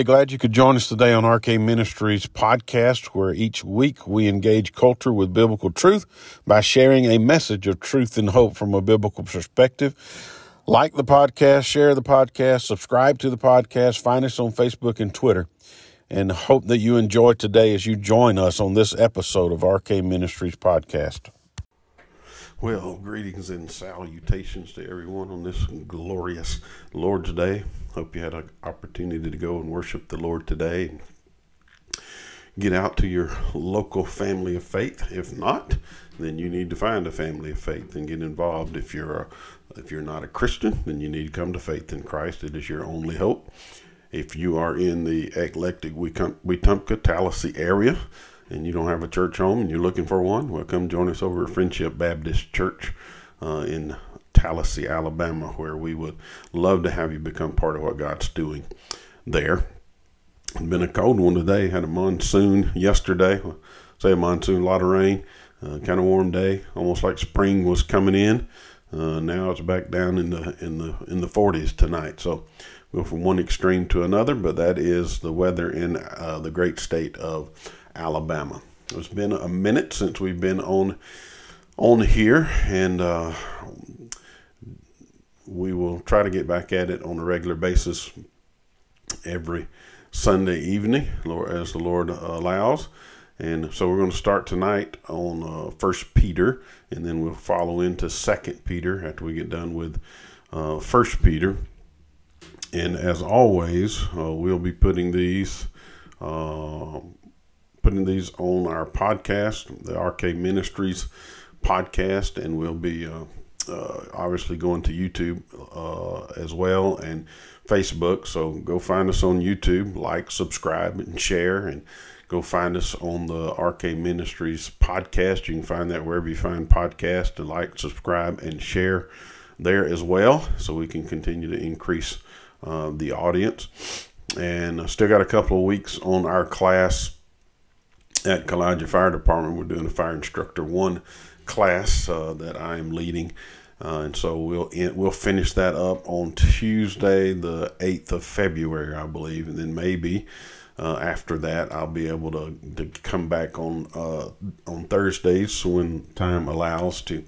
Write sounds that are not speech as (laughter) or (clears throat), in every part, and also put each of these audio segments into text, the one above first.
Hey, glad you could join us today on RK Ministries podcast, where each week we engage culture with biblical truth by sharing a message of truth and hope from a biblical perspective. Like the podcast, share the podcast, subscribe to the podcast, find us on Facebook and Twitter, and hope that you enjoy today as you join us on this episode of RK Ministries podcast. Well, greetings and salutations to everyone on this glorious Lord's Day. Hope you had an opportunity to go and worship the Lord today. Get out to your local family of faith. If not, then you need to find a family of faith and get involved. If you're a, if you're not a Christian, then you need to come to faith in Christ. It is your only hope. If you are in the eclectic Wetumpka, Tallassee area, and you don't have a church home and you're looking for one, well, come join us over at Friendship Baptist Church uh, in Tallassee, Alabama, where we would love to have you become part of what God's doing there. It's been a cold one today. Had a monsoon yesterday. Say a monsoon, a lot of rain. Uh, kind of warm day, almost like spring was coming in. Uh, now it's back down in the in the in the 40s tonight. So we go from one extreme to another, but that is the weather in uh, the great state of Alabama. It's been a minute since we've been on on here, and uh, we will try to get back at it on a regular basis every Sunday evening, as the Lord allows. And so we're going to start tonight on uh, First Peter, and then we'll follow into Second Peter after we get done with uh, First Peter. And as always, uh, we'll be putting these uh, putting these on our podcast, the RK Ministries podcast, and we'll be uh, uh, obviously going to YouTube uh, as well and Facebook. So go find us on YouTube, like, subscribe, and share, and go find us on the RK Ministries podcast. You can find that wherever you find podcasts, to like, subscribe, and share there as well, so we can continue to increase uh, the audience. And I still got a couple of weeks on our class at Kalijah Fire Department. We're doing a Fire Instructor One class uh, that I am leading, uh, and so we'll we'll finish that up on Tuesday, the eighth of February, I believe, and then maybe. Uh, after that, I'll be able to, to come back on uh, on Thursdays when time allows to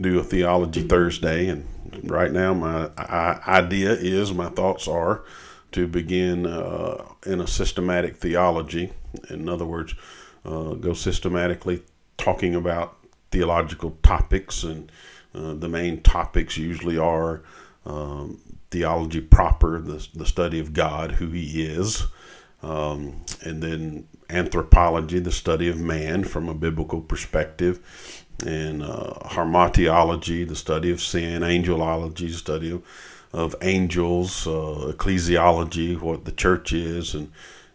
do a theology Thursday. And right now, my idea is, my thoughts are, to begin uh, in a systematic theology. In other words, uh, go systematically talking about theological topics, and uh, the main topics usually are um, theology proper, the, the study of God, who He is, um, and then anthropology, the study of man from a biblical perspective, and uh, the study of sin, angelology, the study of, of angels, uh, ecclesiology, what the church is, and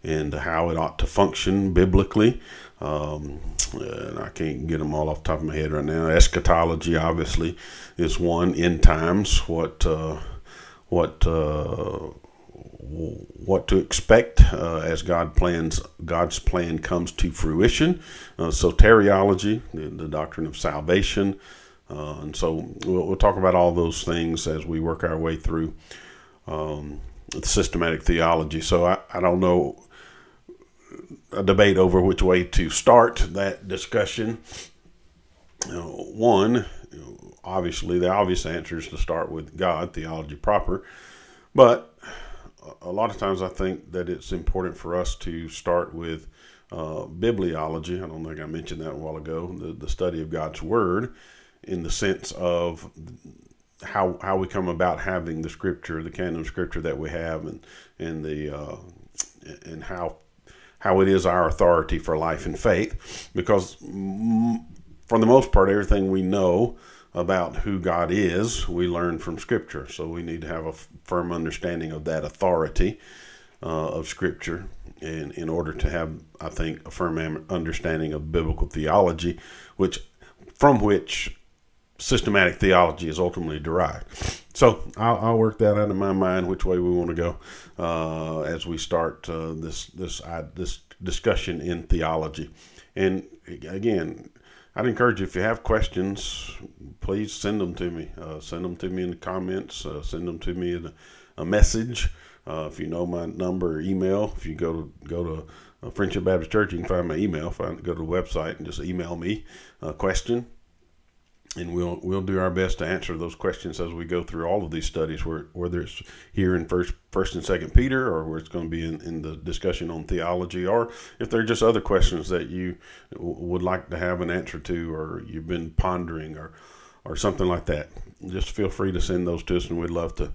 and how it ought to function biblically. Um, and I can't get them all off the top of my head right now. Eschatology, obviously, is one. End times, what uh, what uh, what to expect uh, as God plans God's plan comes to fruition. Uh, soteriology, the, the, doctrine of salvation, uh, and so we'll, we'll, talk about all those things as we work our way through um, systematic theology. So I, I don't know a debate over which way to start that discussion. one, obviously, the obvious answer is to start with God, theology proper. But a lot of times I think that it's important for us to start with uh, bibliology. I don't think I mentioned that a while ago, the, the study of God's Word in the sense of how how we come about having the scripture, the canon of scripture that we have, and and the uh, and how how it is our authority for life and faith, because for the most part, everything we know about who God is, we learn from Scripture. So we need to have a firm understanding of that authority uh, of Scripture, and in order to have, I think, a firm understanding of biblical theology, which from which systematic theology is ultimately derived. So I'll, I'll, work that out in my mind which way we want to go uh, as we start uh, this this this discussion in theology. And again, I'd encourage you if you have questions, please send them to me. Uh, send them to me in the comments. Uh, send them to me in a, a message. Uh, if you know my number or email, if you go to go to uh, Friendship Baptist Church, you can find my email. Find go to the website and just email me a question, and we'll we'll do our best to answer those questions as we go through all of these studies, whether it's here in first first and second Peter, or where it's going to be in, in the discussion on theology, or if there are just other questions that you would like to have an answer to, or you've been pondering, or or something like that. Just feel free to send those to us, and we'd love to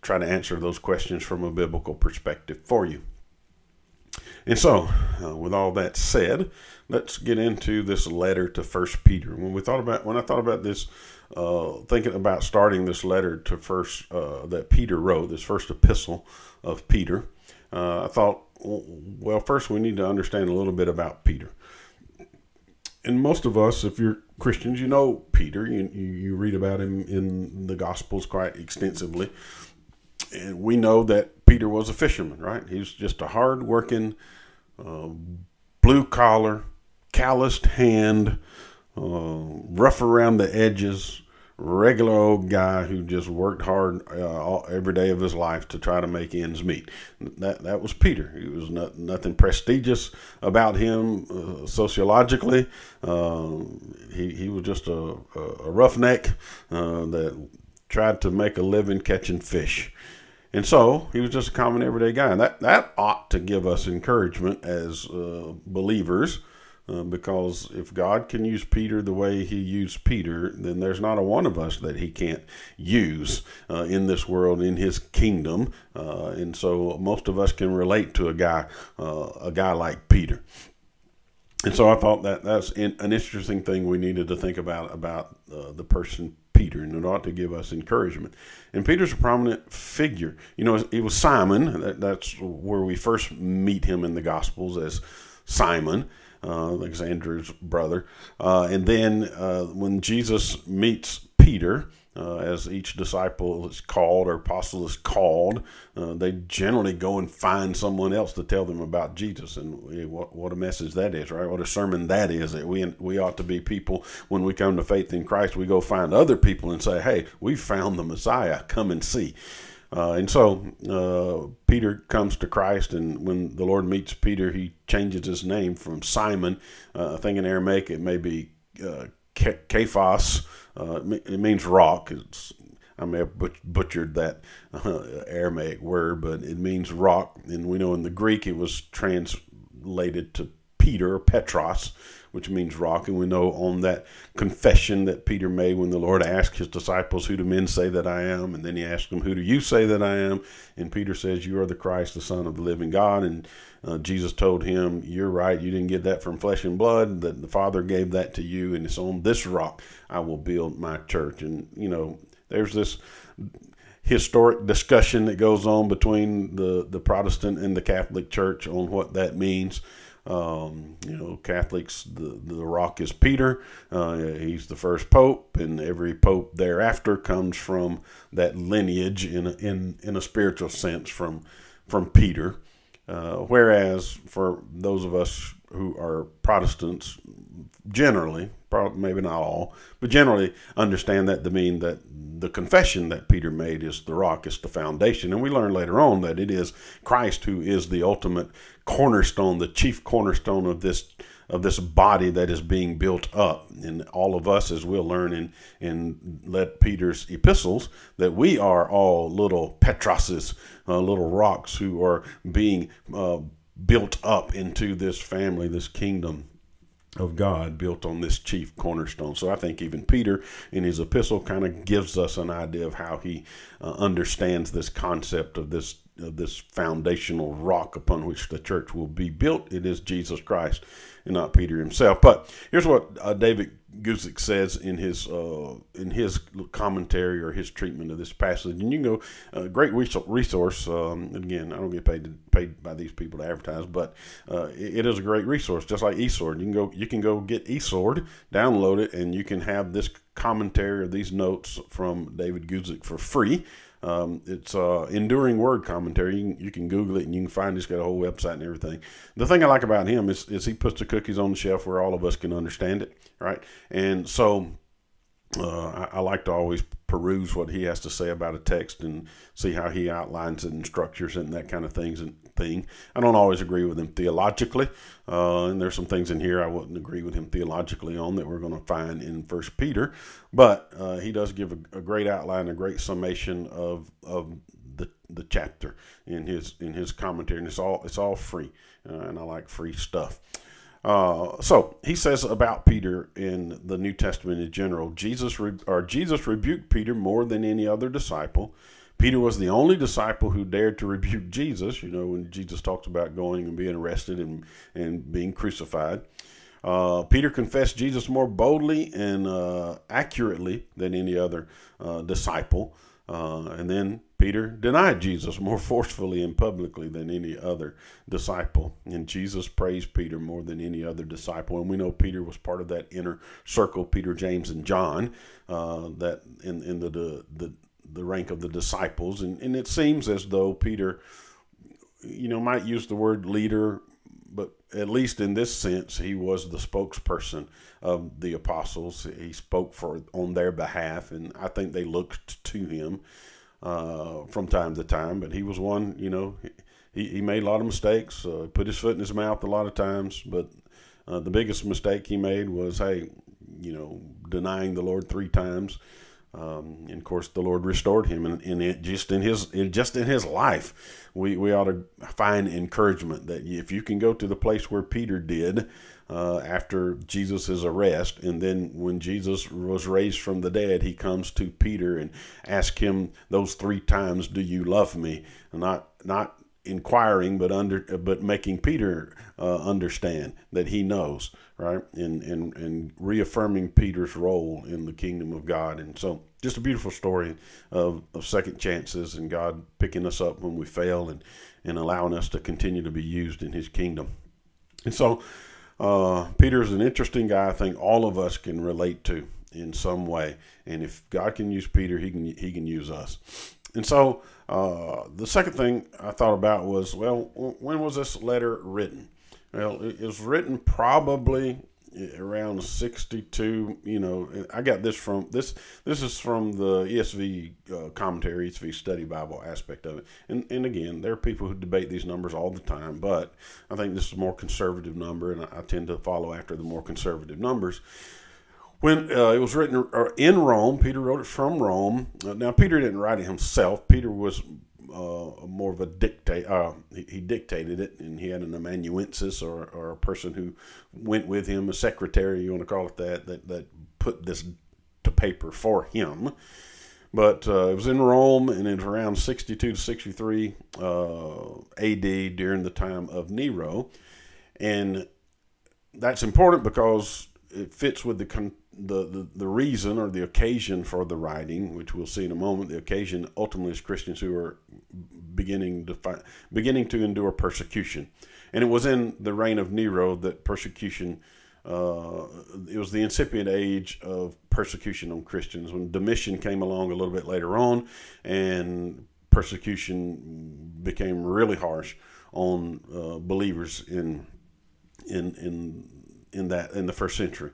try to answer those questions from a biblical perspective for you. And so, uh, with all that said, let's get into this letter to First Peter. When we thought about when I thought about this, uh, thinking about starting this letter to First uh, that Peter wrote, this first epistle of Peter, uh, I thought, well, first we need to understand a little bit about Peter. And most of us, if you're Christians, you know Peter. You, you read about him in the Gospels quite extensively. And we know that Peter was a fisherman, right? He was just a hard working, uh, blue collar, calloused hand, uh, rough around the edges, regular old guy who just worked hard uh, every day of his life to try to make ends meet. That that was Peter. He was not, nothing prestigious about him uh, sociologically. Uh, he he was just a, a roughneck uh, that tried to make a living catching fish. And so he was just a common everyday guy. And that, that ought to give us encouragement as uh, believers uh, because if God can use Peter the way he used Peter, then there's not a one of us that he can't use uh, in this world, in his kingdom. Uh, and so most of us can relate to a guy, uh, a guy like Peter. And so I thought that that's an interesting thing we needed to think about about uh, the person Peter, and it ought to give us encouragement. And Peter's a prominent figure. You know, it was Simon. That, that's where we first meet him in the Gospels as Simon uh, Alexander's brother. Uh, and then uh, when Jesus meets Peter, uh, as each disciple is called or apostle is called, uh, they generally go and find someone else to tell them about Jesus. And what, what a message that is, right? What a sermon that is. That we we ought to be people when we come to faith in Christ. We go find other people and say, "Hey, we found the Messiah. Come and see." Uh, and so uh, Peter comes to Christ, and when the Lord meets Peter, he changes his name from Simon. Uh, I think in Aramaic it may be uh, Kephas. Uh, it means rock. It's, I may have butchered that uh, Aramaic word, but it means rock. And we know in the Greek it was translated to Peter, Petros, which means rock. And we know on that confession that Peter made when the Lord asked his disciples, Who do men say that I am? And then he asked them, Who do you say that I am? And Peter says, You are the Christ, the Son of the living God. And uh, Jesus told him, You're right. You didn't get that from flesh and blood, that the Father gave that to you. And it's on this rock I will build my church. And, you know, there's this historic discussion that goes on between the, the Protestant and the Catholic Church on what that means. Um, you know, Catholics, the, the rock is Peter. Uh, he's the first pope, and every pope thereafter comes from that lineage in a, in, in a spiritual sense from, from Peter. Uh, whereas for those of us who are Protestants, generally, probably maybe not all, but generally understand that to mean that the confession that Peter made is the rock, is the foundation. And we learn later on that it is Christ who is the ultimate cornerstone, the chief cornerstone of this of this body that is being built up. And all of us, as we'll learn in, in let Peter's epistles, that we are all little Petroses, uh, little rocks who are being uh, built up into this family, this kingdom of God built on this chief cornerstone. So I think even Peter in his epistle kind of gives us an idea of how he uh, understands this concept of this this foundational rock upon which the church will be built. It is Jesus Christ and not Peter himself. But here's what uh, David Guzik says in his uh, in his commentary or his treatment of this passage, and you can go uh, great resource. Um, again, I don't get paid paid by these people to advertise, but uh, it, it is a great resource, just like eSword. You can go you can go get eSword, download it, and you can have this commentary or these notes from David Guzik for free. Um, it's uh, enduring word commentary. You can, you can, Google it and you can find. He's got a whole website and everything. The thing I like about him is, is he puts the cookies on the shelf where all of us can understand it, right? And so uh, I, I, like to always peruse what he has to say about a text and see how he outlines it and structures it and that kind of things and thing. I don't always agree with him theologically, uh, and there's some things in here I wouldn't agree with him theologically on that we're going to find in First Peter, but uh, he does give a, a, great outline, a great summation of of the the chapter in his in his commentary, and it's all it's all free, uh, and I like free stuff. Uh, so he says about Peter in the New Testament in general, Jesus re- or Jesus rebuked Peter more than any other disciple. Peter was the only disciple who dared to rebuke Jesus. You know, when Jesus talks about going and being arrested and and being crucified. Uh, Peter confessed Jesus more boldly and uh, accurately than any other uh, disciple. Uh, and then Peter denied Jesus more (laughs) forcefully and publicly than any other disciple. And Jesus praised Peter more than any other disciple. And we know Peter was part of that inner circle, Peter, James, and John, uh, that in, in the, the, the, the rank of the disciples. And, and it seems as though Peter, you know, might use the word leader but at least in this sense, he was the spokesperson of the apostles. He spoke for on their behalf, and I think they looked to him uh, from time to time. But he was one, you know, he, he made a lot of mistakes, uh, put his foot in his mouth a lot of times. But uh, the biggest mistake he made was, hey, you know, denying the Lord three times. Um, and of course, the Lord restored him, and, in just in his in, just in his life, we we ought to find encouragement that if you can go to the place where Peter did uh, after Jesus' arrest, and then when Jesus was raised from the dead, he comes to Peter and asks him those three times, "Do you love me?" Not not inquiring, but under but making Peter uh, understand that he knows, right, and and and reaffirming Peter's role in the kingdom of God, and so just a beautiful story of, of second chances and God picking us up when we fail and and allowing us to continue to be used in His kingdom, and so. Uh, Peter is an interesting guy. I think all of us can relate to in some way, and if God can use Peter, He can He can use us. And so uh, the second thing I thought about was, well, when was this letter written? Well, it was written probably around 62 you know i got this from this this is from the esv uh, commentary esv study bible aspect of it and and again there are people who debate these numbers all the time but i think this is a more conservative number and I tend to follow after the more conservative numbers when uh, it was written uh, in Rome, Peter wrote it from Rome. Uh, now, Peter didn't write it himself. Peter was uh, more of a dictate. Uh, he, he, dictated it, and he had an amanuensis or, or a person who went with him, a secretary, you want to call it that, that, that put this to paper for him. But uh, it was in Rome, and it was around 62 to 63 AD during the time of Nero. And that's important because it fits with the con- the, the, the reason or the occasion for the writing, which we'll see in a moment, the occasion ultimately is Christians who are beginning to find, beginning to endure persecution, and it was in the reign of Nero that persecution. Uh, it was the incipient age of persecution on Christians when Domitian came along a little bit later on, and persecution became really harsh on uh, believers in in in in that in the first century.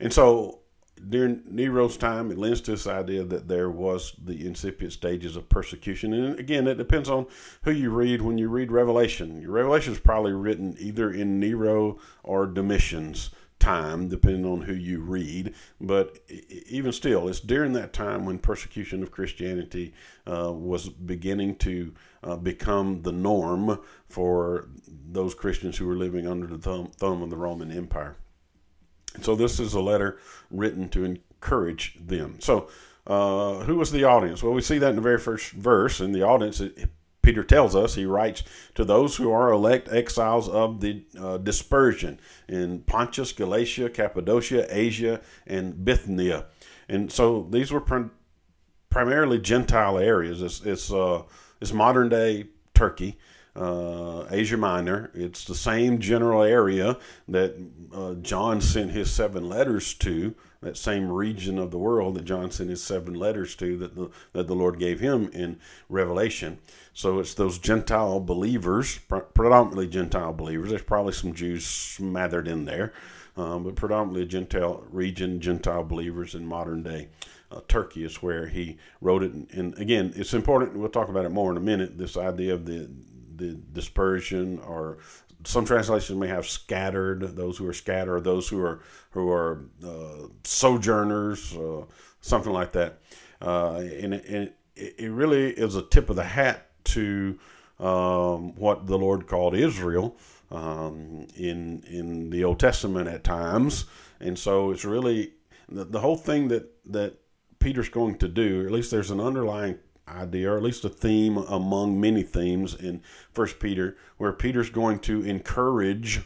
And so during Nero's time, it lends to this idea that there was the incipient stages of persecution. And again, it depends on who you read. When you read Revelation, Revelation is probably written either in Nero or Domitian's time, depending on who you read. But even still, it's during that time when persecution of Christianity uh, was beginning to uh, become the norm for those Christians who were living under the thumb, thumb of the Roman Empire. And So this is a letter written to encourage them. So uh, who was the audience? Well, we see that in the very first verse. In the audience, Peter tells us he writes to those who are elect exiles of the uh, dispersion in Pontus, Galatia, Cappadocia, Asia, and Bithynia. And so these were prim- primarily Gentile areas. It's, it's, uh, it's modern day Turkey uh, Asia Minor. It's the same general area that uh, John sent his seven letters to, that same region of the world that John sent his seven letters to that the, that the Lord gave him in Revelation. So it's those Gentile believers, predominantly Gentile believers. There's probably some Jews smothered in there, um, but predominantly Gentile region, Gentile believers in modern day uh, Turkey is where he wrote it. And, and again, it's important. We'll talk about it more in a minute. This idea of the the dispersion or some translations may have scattered those who are scattered those who are who are uh, sojourners uh, something like that. Uh, and, and, it really is a tip of the hat to um, what the Lord called Israel um, in in the Old Testament at times. And so it's really the, the whole thing that that Peter's going to do at least there's an underlying idea, or at least a theme among many themes in First Peter, where Peter's going to encourage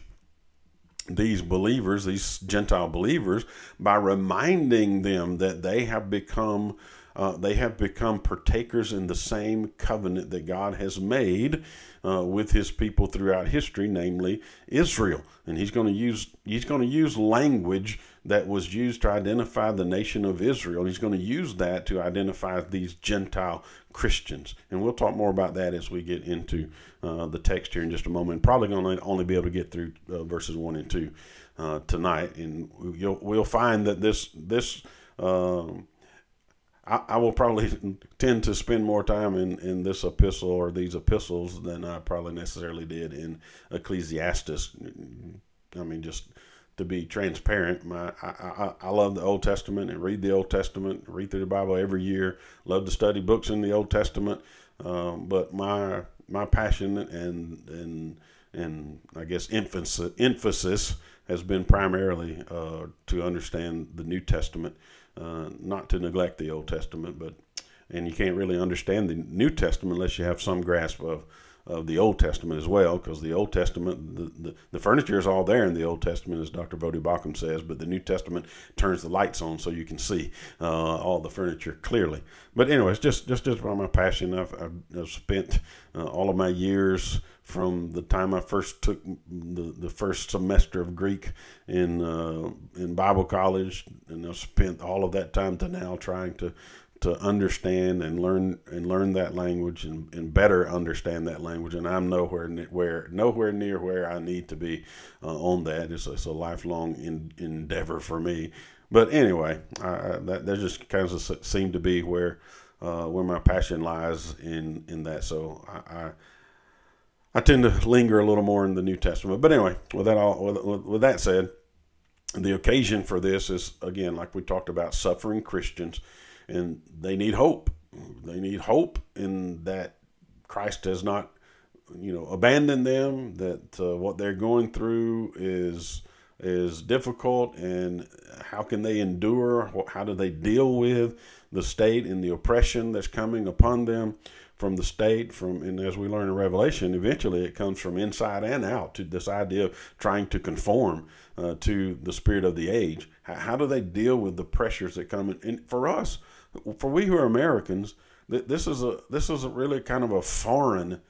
these believers, these Gentile believers, by reminding them that they have become uh, they have become partakers in the same covenant that God has made uh, with His people throughout history, namely Israel. And He's going to use He's going to use language that was used to identify the nation of Israel. He's going to use that to identify these Gentile Christians. And we'll talk more about that as we get into uh, the text here in just a moment. Probably going to only be able to get through uh, verses 1 and 2 uh, tonight. And you'll, we'll find that this, this um, I, I, will probably (laughs) tend to spend more time in, in this epistle or these epistles than I probably necessarily did in Ecclesiastes. I mean, just to be transparent, my I, I, I, love the Old Testament and read the Old Testament, read through the Bible every year. Love to study books in the Old Testament, um, but my my passion and and and I guess emphasis emphasis has been primarily uh, to understand the New Testament, uh, not to neglect the Old Testament, but and you can't really understand the New Testament unless you have some grasp of of the Old Testament as well, because the Old Testament, the, the, the, furniture is all there in the Old Testament, as Dr. Voddie Baucham says, but the New Testament turns the lights on so you can see uh, all the furniture clearly. But anyways, just just just by my passion, I've, I've spent uh, all of my years from the time I first took the, the first semester of Greek in uh, in Bible college, and I've spent all of that time to now trying to to understand and learn and learn that language and, and better understand that language. And I'm nowhere where nowhere near where I need to be uh, on that. It's, it's a lifelong in, endeavor for me. But anyway, I, that that just kind of seemed to be where uh, where my passion lies in in that. So I, I, I tend to linger a little more in the New Testament. But anyway, with that all with, with that said, the occasion for this is again like we talked about suffering Christians and they need hope. They need hope in that Christ has not, you know, abandoned them. That uh, what they're going through is is difficult, and how can they endure? How do they deal with the state and the oppression that's coming upon them from the state? From and as we learn in Revelation, eventually it comes from inside and out to this idea of trying to conform uh, to the spirit of the age. How, how, do they deal with the pressures that come? And for us, for we who are Americans, this is a this is a really kind of a foreign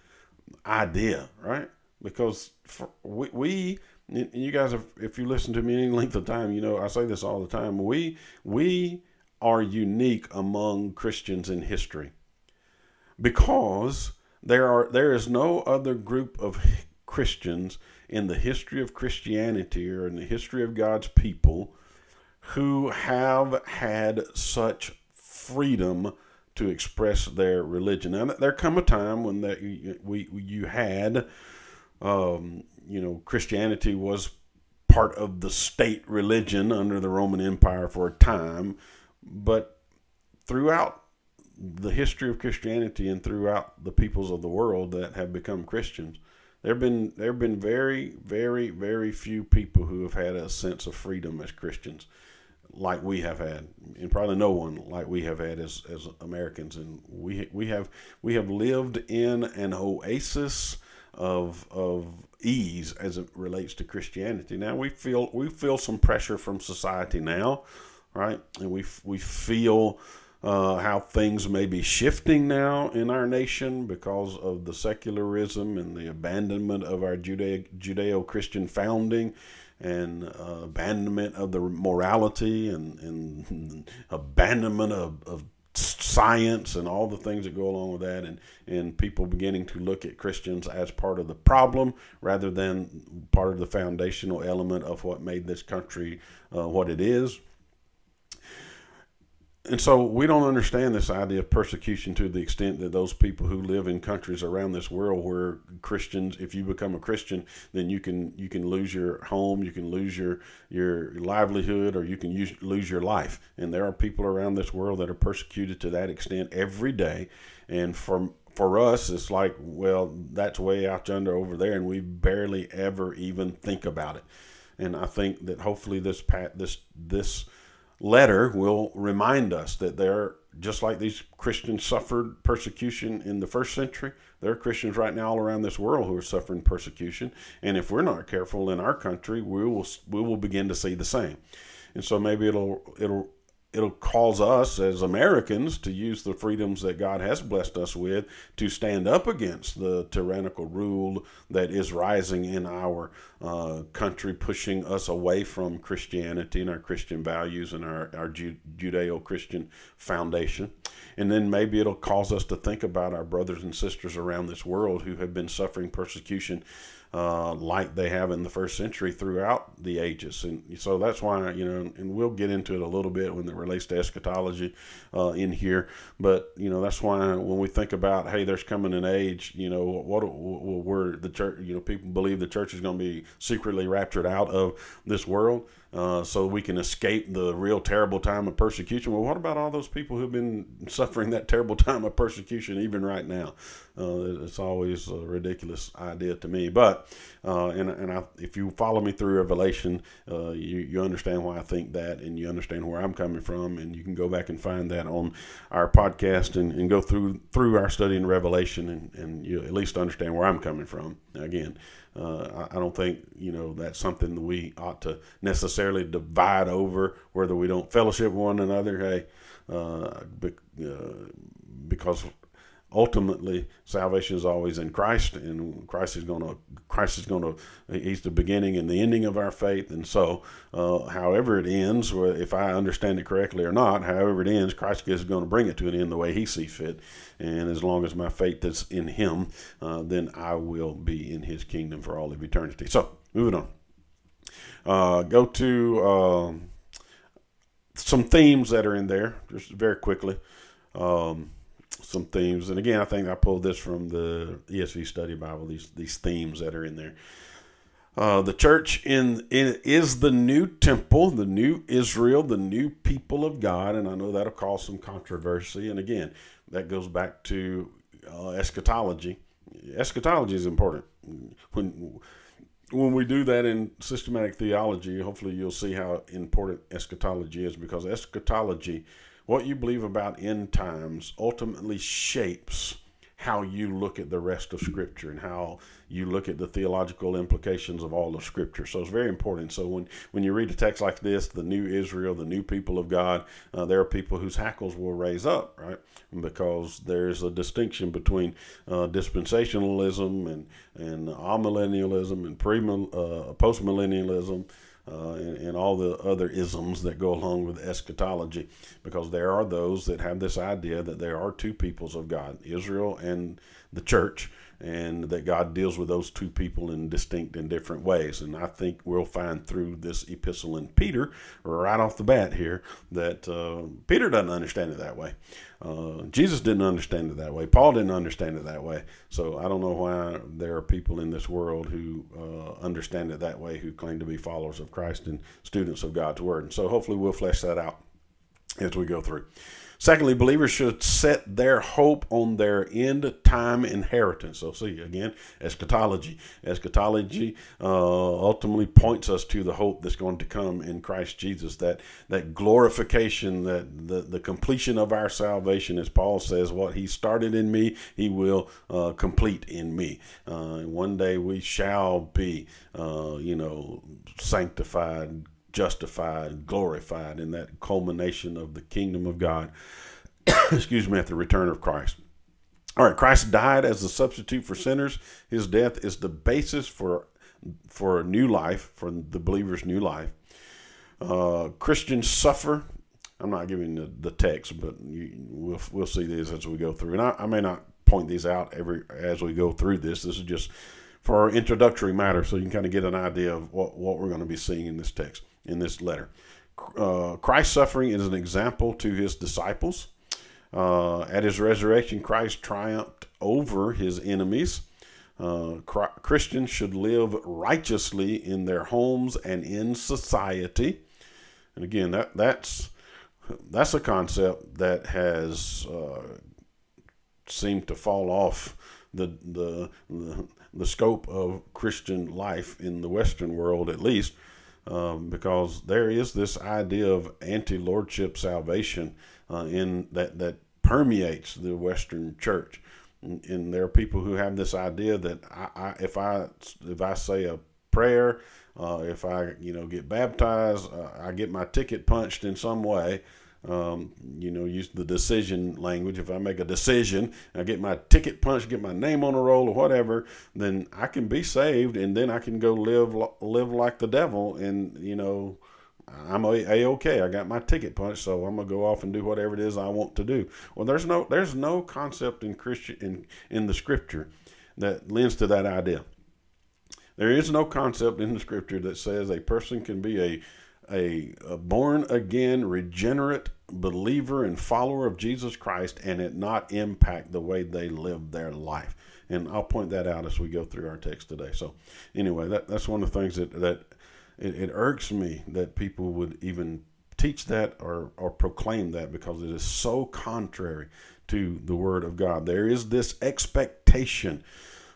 idea, right? Because for, we, we you guys, have, if you listen to me any length of time, you know I say this all the time. We we are unique among Christians in history because there are there is no other group of Christians in the history of Christianity or in the history of God's people who have had such freedom to express their religion. Now, there come a time when that we you had, um, you know, Christianity was part of the state religion under the Roman Empire for a time, but throughout the history of Christianity and throughout the peoples of the world that have become Christians, there have been there have been very very very few people who have had a sense of freedom as Christians like we have had, and probably no one like we have had as, as Americans. And we we have we have lived in an oasis of of ease as it relates to Christianity. Now we feel we feel some pressure from society now, right? And we we feel uh, how things may be shifting now in our nation because of the secularism and the abandonment of our Judeo Christian founding and uh, abandonment of the morality and, and (laughs) abandonment of, of science and all the things that go along with that and, and people beginning to look at Christians as part of the problem rather than part of the foundational element of what made this country uh, what it is. And so we don't understand this idea of persecution to the extent that those people who live in countries around this world where Christians, if you become a Christian, then you can you can lose your home, you can lose your your livelihood, or you can use, lose your life. And there are people around this world that are persecuted to that extent every day. And for for us, it's like, well, that's way out yonder over there, and we barely ever even think about it. And I think that hopefully this pat this this letter will remind us that they're just like these Christians suffered persecution in the first century, there are Christians right now all around this world who are suffering persecution. And if we're not careful in our country, we will we will begin to see the same. And so maybe it'll it'll it'll cause us as Americans to use the freedoms that God has blessed us with to stand up against the tyrannical rule that is rising in our uh, country, pushing us away from Christianity and our Christian values and our, our Judeo Christian foundation. And then maybe it'll cause us to think about our brothers and sisters around this world who have been suffering persecution uh, like they have in the first century throughout the ages. And so that's why, you know, and we'll get into it a little bit when it relates to eschatology uh, in here. But, you know, that's why when we think about, hey, there's coming an age, you know, what, where the church, you know, people believe the church is going to be secretly raptured out of this world. Uh, so we can escape the real terrible time of persecution. Well, what about all those people who've been (laughs) suffering that terrible time of persecution even right now? Uh, it's always a ridiculous idea to me. But uh, and and I, if you follow me through Revelation, uh, you you understand why I think that, and you understand where I'm coming from, and you can go back and find that on our podcast and, and go through through our study in Revelation, and, and you at least understand where I'm coming from. Again, uh, I, I, don't think you know that's something that we ought to necessarily divide over whether we don't fellowship one another. Hey, uh, uh, because ultimately salvation is always in Christ, and Christ is going to Christ is going to He's the beginning and the ending of our faith, and so uh, however it ends, if I understand it correctly or not, however it ends, Christ is going to bring it to an end the way He sees fit, and as long as my faith is in Him, uh, then I will be in His kingdom for all of eternity. So moving on, uh, go to. Um, some themes that are in there, just very quickly. Um, some themes. And again, I think I pulled this from the ESV Study Bible. These these themes that are in there. Uh, the church in, in is the new temple, the new Israel, the new people of God, and I know that'll cause some controversy. And again, that goes back to uh, eschatology. Eschatology is important. When when we do that in systematic theology, hopefully you'll see how important eschatology is because eschatology what you believe about end times ultimately shapes how you look at the rest of Scripture and how you look at the theological implications of all of Scripture. So it's very important. So when, when you read a text like this, the new Israel, the new people of God, uh, there are people whose hackles will raise up, right? Because there's a distinction between uh, dispensationalism and, and amillennialism and uh, postmillennialism uh, and, and, all the other isms that go along with eschatology, because there are those that have this idea that there are two peoples of God, Israel and the church, and that God deals with those two people in distinct and different ways. And I think we'll find through this epistle in Peter, right off the bat here, that uh, Peter doesn't understand it that way. Uh, Jesus didn't understand it that way. Paul didn't understand it that way. So I don't know why there are people in this world who uh, understand it that way, who claim to be followers of Christ and students of God's Word. And so hopefully we'll flesh that out as we go through. Secondly, believers should set their hope on their end time inheritance. So, see again, eschatology. Eschatology uh, ultimately points us to the hope that's going to come in Christ Jesus. That that glorification, that the, the completion of our salvation, as Paul says, what He started in me, He will uh, complete in me. Uh, one day we shall be, uh, you know, sanctified justified, glorified in that culmination of the kingdom of God, (coughs) excuse me, at the return of Christ. All right, Christ died as a substitute for sinners. His death is the basis for for a new life, for the believer's new life. Uh, Christians suffer. I'm not giving the, the text, but you, we'll we'll see these as we go through, and I, I may not point these out every as we go through this. This is just for our introductory matter, so you can kind of get an idea of what, what we're going to be seeing in this text in this letter. uh, Christ's suffering is an example to his disciples. Uh, at his resurrection, Christ triumphed over his enemies. Uh, Christians should live righteously in their homes and in society. And again, that that's that's a concept that has uh, seemed to fall off the, the the the scope of Christian life in the Western world, at least, um, because there is this idea of anti-lordship salvation uh, in that that permeates the Western church, and, and, there are people who have this idea that I, I if I if I say a prayer, uh, if I you know get baptized, uh, I get my ticket punched in some way um, you know, use the decision language. If I make a decision, I get my ticket punched, get my name on a roll or whatever, then I can be saved, and then I can go live live like the devil, and you know, I'm a, a okay. I got my ticket punched, so I'm gonna go off and do whatever it is I want to do. Well, there's no there's no concept in Christian in in the Scripture that lends to that idea. There is no concept in the Scripture that says a person can be a a, a born again, regenerate believer and follower of Jesus Christ and it not impact the way they live their life. And I'll point that out as we go through our text today. So, anyway, that, that's one of the things that, that it, it irks me that people would even teach that or, or proclaim that because it is so contrary to the Word of God. There is this expectation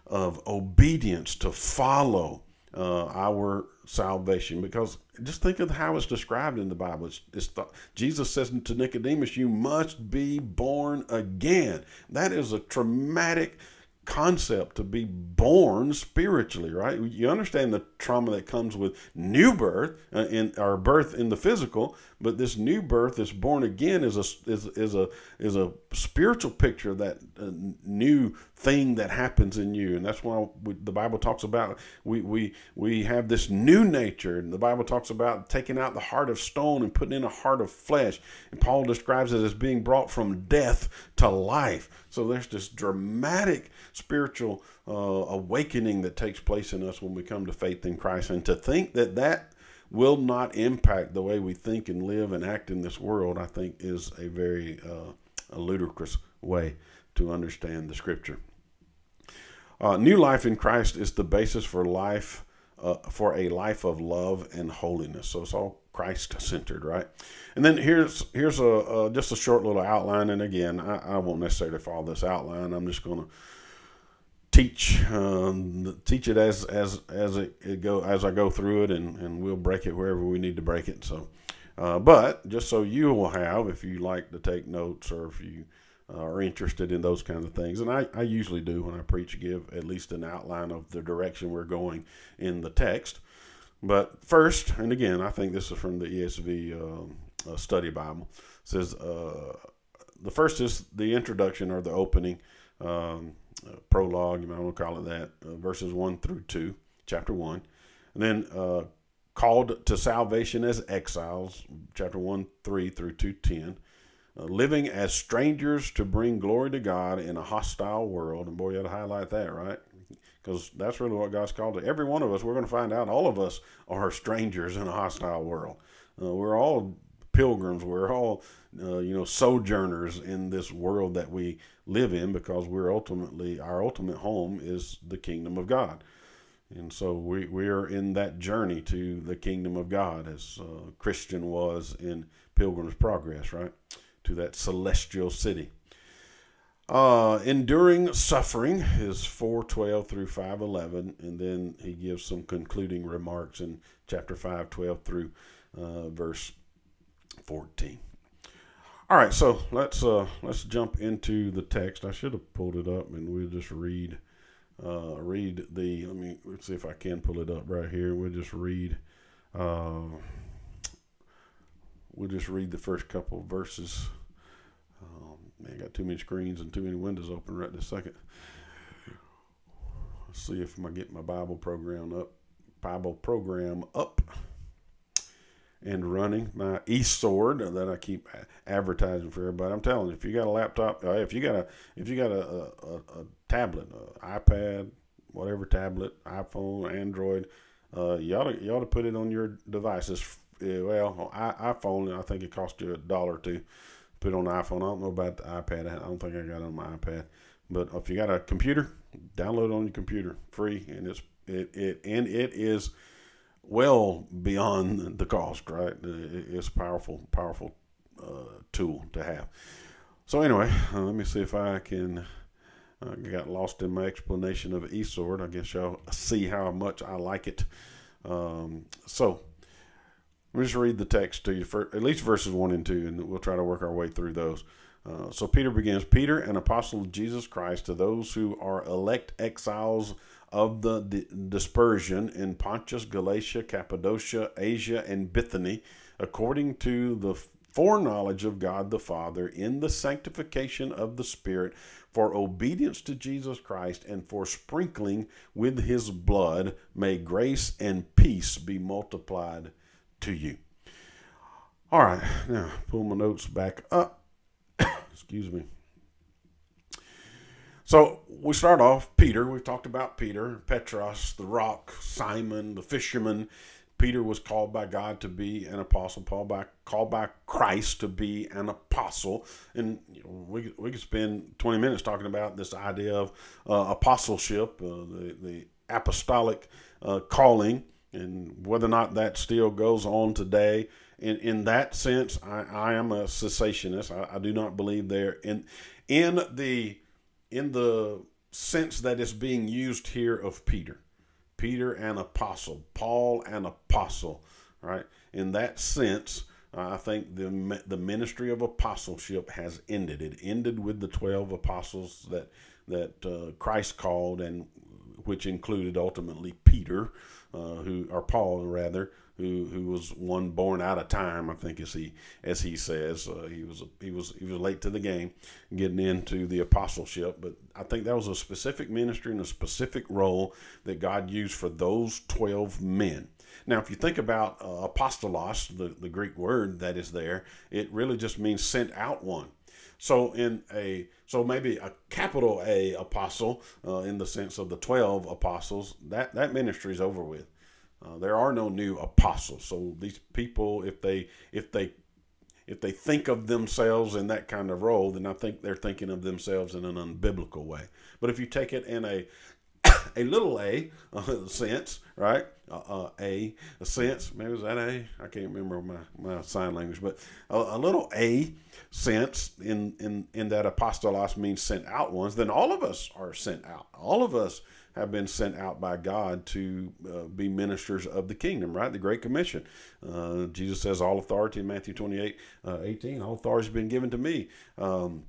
of obedience to follow uh, our salvation because just think of how it's described in the Bible. It's, it's the, Jesus says to Nicodemus, You must be born again. That is a traumatic concept to be born spiritually, right? You understand the trauma that comes with new birth uh, in our birth in the physical, but this new birth, this born again, is a is, is a is a spiritual picture of that uh, new thing that happens in you, and that's why we, the Bible talks about we we we have this new nature, and the Bible talks about taking out the heart of stone and putting in a heart of flesh, and Paul describes it as being brought from death to life. So there's this dramatic spiritual uh, awakening that takes place in us when we come to faith in Christ, and to think that that will not impact the way we think and live and act in this world, I think is a very uh, a ludicrous way to understand the scripture. Uh, new life in Christ is the basis for life, uh, for a life of love and holiness. So it's all Christ centered, right? And then here's here's a, a, just a short little outline. And again, I, I won't necessarily follow this outline. I'm just going to teach um, teach it as as as it, it, go as I go through it, and and we'll break it wherever we need to break it. So, uh, but just so you will have, if you like to take notes or if you uh, are interested in those kinds of things, and I, I usually do when I preach, give at least an outline of the direction we're going in the text. But first, and again, I think this is from the ESV um, uh, Study Bible. It says uh, the first is the introduction or the opening. Um, uh, prologue, you might want to call it that, uh, verses 1 through 2, chapter 1. And then uh, called to salvation as exiles, chapter 1, 3 through 2, 10. Uh, living as strangers to bring glory to God in a hostile world. And boy, you had to highlight that, right? Because that's really what God's called to. Every one of us, we're going to find out all of us are strangers in a hostile world. Uh, we're all pilgrims. We're all, uh, you know, sojourners in this world that we live in because we're ultimately, our ultimate home is the kingdom of God. And so we, we are in that journey to the kingdom of God as uh, Christian was in Pilgrim's Progress, right? To that celestial city. Uh, enduring suffering is 412 through 511, and then he gives some concluding remarks in chapter 512 through uh, verse 14. All right, so let's uh, let's jump into the text. I should have pulled it up, and we'll just read uh, read the. Let me let's see if I can pull it up right here. We'll just read. Uh, we'll just read the first couple verses. Um, man, I got too many screens and too many windows open right this second. Let's see if I get my Bible program up. Bible program up and running my eSword that I keep advertising for everybody. I'm telling you, if you got a laptop, uh, if you got a if you got a, a, a tablet, iPad, whatever tablet, iPhone, Android, uh, you ought to you ought to put it on your devices. Uh, well, I, iPhone, I think it cost you a dollar to put on the iPhone. I don't know about the iPad. I don't think I got it on my iPad. But if you got a computer, download it on your computer, free, and it's it, it and it is well beyond the cost. Right, it's a powerful, powerful uh, tool to have. So anyway, uh, let me see if I can. I got lost in my explanation of eSword. I guess y'all see how much I like it. Um, so let me just read the text to you, for at least verses 1 and 2, and we'll try to work our way through those. Uh, so Peter begins Peter, an apostle of Jesus Christ, to those who are elect exiles of the dispersion in Pontus, Galatia, Cappadocia, Asia, and Bithynia, according to the foreknowledge of God the Father, in the sanctification of the Spirit, for obedience to Jesus Christ, and for sprinkling with his blood, may grace and peace be multiplied to you. All right, now pull my notes back up. (coughs) Excuse me. So we start off Peter. We've talked about Peter, Petros, the rock, Simon, the fisherman. Peter was called by God to be an apostle. Paul by called by Christ to be an apostle. And you know, we we could spend twenty minutes talking about this idea of uh, apostleship, uh, the the apostolic uh, calling and whether or not that still goes on today. In in that sense, I, I am a cessationist. I, I do not believe there in in the in the sense that it's being used here of Peter, Peter an apostle, Paul an apostle, right? In that sense, I think the the ministry of apostleship has ended. It ended with the twelve apostles that that uh, Christ called, and which included ultimately Peter uh, who or Paul rather, who who was one born out of time, I think, as he as he says, uh, he was he was he was late to the game, getting into the apostleship. But I think that was a specific ministry and a specific role that God used for those twelve men. Now, if you think about uh, apostolos, the, the Greek word that is there, it really just means sent out one. So in a so maybe a capital A apostle uh, in the sense of the twelve apostles that that ministry is over with. Uh, there are no new apostles. So these people, if they if they if they think of themselves in that kind of role, then I think they're thinking of themselves in an unbiblical way. But if you take it in a (coughs) a little a uh, sense, right? Uh, uh, a, a sense, maybe was that a? I can't remember my, my sign language, but a, a, little a sense in, in, in that apostolos means sent out ones, then all of us are sent out. All of us have been sent out by God to uh, be ministers of the kingdom, right? The Great Commission. Uh, Jesus says, All authority in Matthew 28 uh, 18, all authority has been given to me um,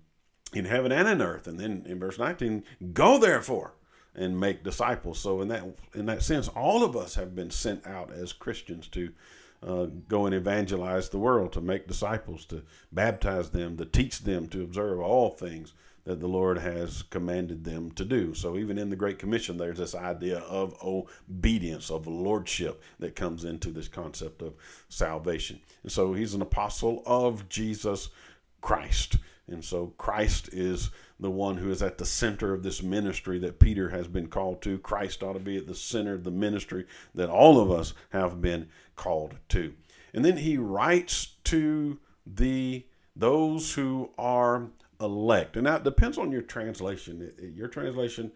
in heaven and in earth. And then in verse 19, go therefore and make disciples. So in that in that sense, all of us have been sent out as Christians to uh, go and evangelize the world, to make disciples, to baptize them, to teach them to observe all things that the Lord has commanded them to do. So even in the Great Commission, there's this idea of obedience, of lordship that comes into this concept of salvation. And so he's an apostle of Jesus Christ. And so Christ is the one who is at the center of this ministry that Peter has been called to. Christ ought to be at the center of the ministry that all of us have been called to. And then he writes to the those who are elect. And that depends on your translation. Your translation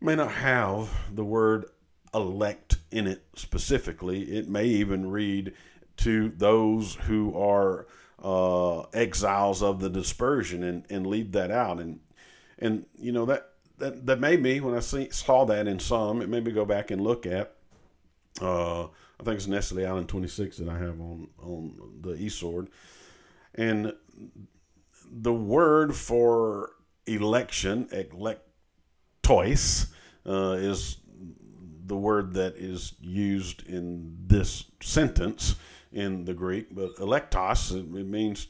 may not have the word elect in it specifically. It may even read to those who are uh, exiles of the dispersion and, and leave that out. And and you know that that that made me when I see, saw that in some, it made me go back and look at. Uh, I think it's Nestle Aland 26 that I have on on the eSword, and the word for election, electois, uh, is the word that is used in this sentence in the Greek, but electos it means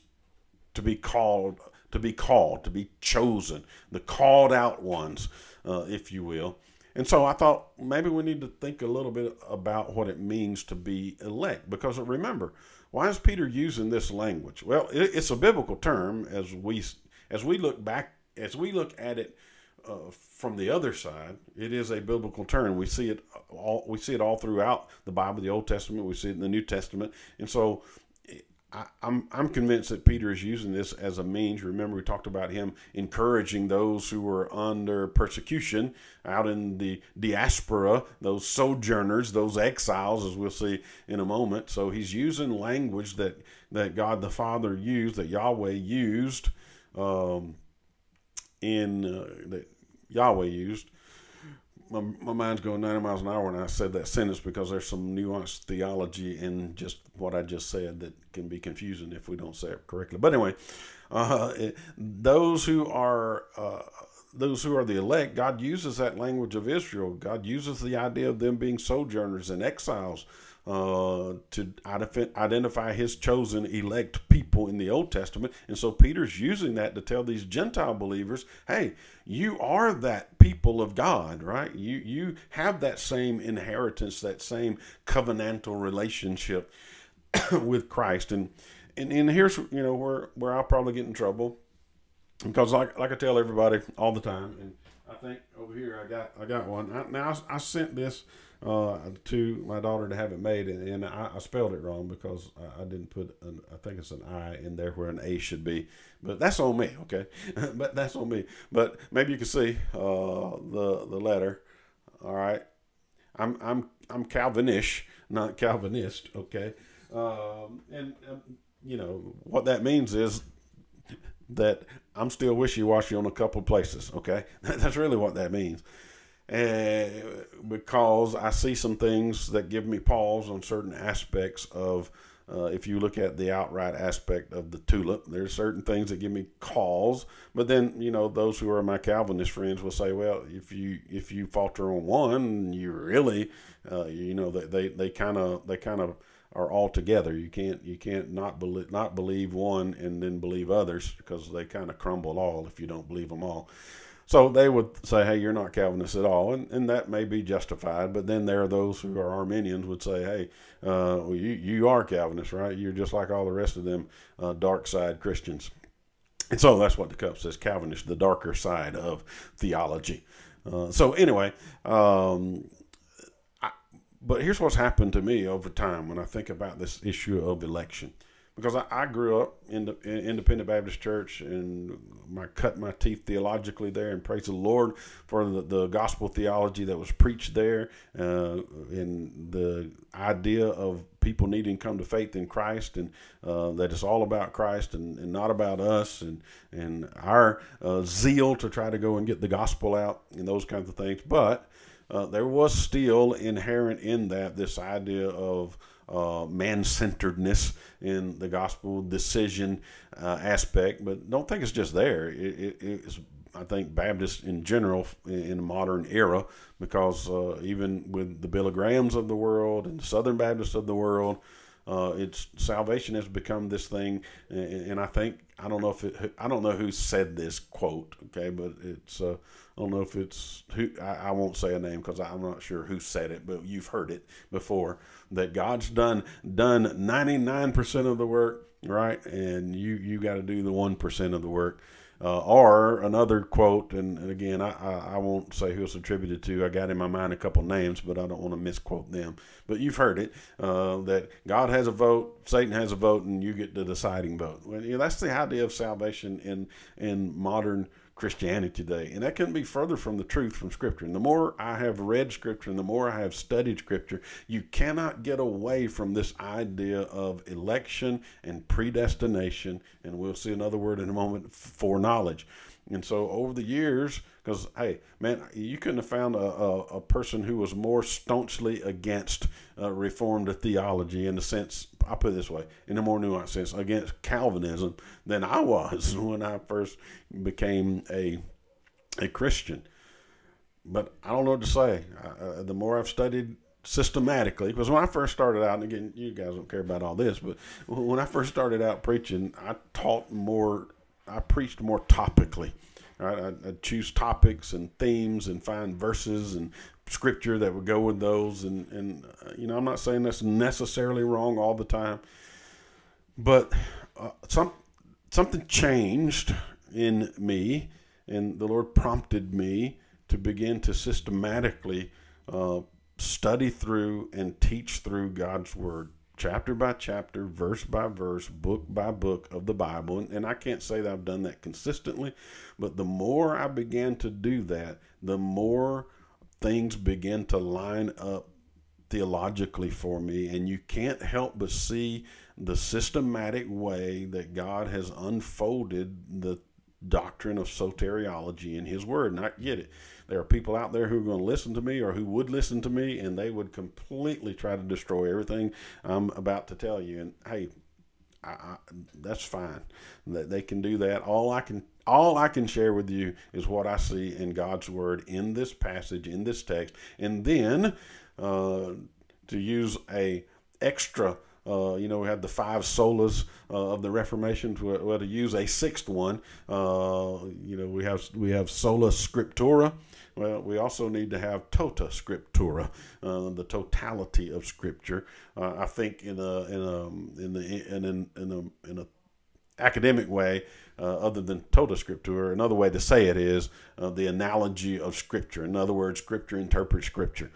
to be called, to be called, to be chosen, the called out ones, uh, if you will. And so I thought maybe we need to think a little bit about what it means to be elect, because remember, why is Peter using this language? Well, it's a biblical term as we as we look back as we look at it uh, from the other side, it is a biblical term. We see it all. We see it all throughout the Bible, the Old Testament. We see it in the New Testament, and so I, am I'm convinced that Peter is using this as a means. Remember, we talked about him encouraging those who were under persecution out in the diaspora, those sojourners, those exiles, as we'll see in a moment. So he's using language that that God the Father used, that Yahweh used, um, in uh, that Yahweh used my, my mind's going 90 miles an hour when I said that sentence because there's some nuanced theology in just what I just said that can be confusing if we don't say it correctly. But anyway, uh, it, those who are uh, those who are the elect, God uses that language of Israel. God uses the idea of them being sojourners and exiles uh, to identify his chosen elect people in the Old Testament. And so Peter's using that to tell these Gentile believers, hey, you are that people of God, right? You you have that same inheritance, that same covenantal relationship (coughs) with Christ. And and, and here's you know where where I'll probably get in trouble. Because like like I tell everybody all the time, and I think over here I got I got one. I, now I, I sent this uh, to my daughter to have it made, and, and I, I, spelled it wrong because I, I didn't put an, I think it's an I in there where an A should be, but that's on me, okay? (laughs) but that's on me. But maybe you can see uh, the the letter. All right, I'm I'm I'm Calvinish, not Calvinist, okay? Um, and um, you know what that means is that I'm still wishy washy on a couple places, okay? (laughs) that's really what that means because I see some things that give me pause on certain aspects of. Uh, if you look at the outright aspect of the tulip, there's certain things that give me cause. But then, you know, those who are my Calvinist friends will say, well, if you if you falter on one, you really, uh, you know, they they kind of they kind of are all together. You can't you can't not believe not believe one and then believe others because they kind of crumble all if you don't believe them all. So they would say, hey, you're not Calvinist at all. And, and that may be justified. But then there are those who are Arminians would say, hey, uh, well, you, you are Calvinist, right? You're just like all the rest of them uh, dark side Christians. And so that's what the cup says Calvinist, the darker side of theology. Uh, so anyway, um, I, but here's what's happened to me over time when I think about this issue of election because I, I grew up in the in Independent Baptist Church and I cut my teeth theologically there and praise the Lord for the, the gospel theology that was preached there uh, and the idea of people needing to come to faith in Christ and uh, that it's all about Christ and, and, not about us and and our uh, zeal to try to go and get the gospel out and those kinds of things. But uh, there was still inherent in that this idea of uh, man centeredness in the gospel decision uh, aspect, but don't think it's just there. It, it, it's I think Baptists in general in the modern era, because uh, even with the Billy Grahams of the world and the Southern Baptists of the world, uh, it's salvation has become this thing, and, and, I think I don't know if it, I don't know who said this quote, okay, but it's uh, I don't know if it's who I, I won't say a name because I'm not sure who said it, but you've heard it before that God's done done 99% of the work, right, and you you got to do the one percent of the work. Uh, or another quote, and, and again, I, I, I, won't say who it's attributed to. I got in my mind a couple names, but I don't want to misquote them. But you've heard it uh, that God has a vote, Satan has a vote, and you get the deciding vote. Well, you know, that's the idea of salvation in in modern Christianity today. And that couldn't be further from the truth from Scripture. And the more I have read Scripture and the more I have studied Scripture, you cannot get away from this idea of election and predestination. And we'll see another word in a moment foreknowledge. And so over the years, because hey, man, you couldn't have found a, a, a, person who was more staunchly against uh, Reformed theology in the sense, I'll put it this way, in a more nuanced sense, against Calvinism than I was (laughs) when I first became a a Christian. But I don't know what to say. Uh, the more I've studied systematically, because when I first started out, and again, you guys don't care about all this, but when I first started out preaching, I taught more I preached more topically. I'd, I'd choose topics and themes and find verses and scripture that would go with those. And, and uh, you know, I'm not saying that's necessarily wrong all the time, but uh, some something changed in me and the Lord prompted me to begin to systematically uh, study through and teach through God's Word, chapter by chapter, verse by verse, book by book of the Bible. And, and I can't say that I've done that consistently, but the more I began to do that, the more things begin to line up theologically for me, and you can't help but see the systematic way that God has unfolded the doctrine of soteriology in His Word. And I get it. There are people out there who are going to listen to me or who would listen to me, and they would completely try to destroy everything I'm about to tell you. And hey, I, I, that's fine. That they can do that. All I can all I can share with you is what I see in God's word in this passage in this text, and then uh, to use a extra. Uh, you know, we have the five solas uh, of the Reformation. To, well, to use a sixth one, uh, you know, we have we have sola scriptura. Well, we also need to have tota scriptura, uh, the totality of Scripture. Uh, I think in a in a in the in in, in a in a academic way, uh, other than tota scriptura, another way to say it is the analogy of Scripture. In other words, Scripture interprets Scripture.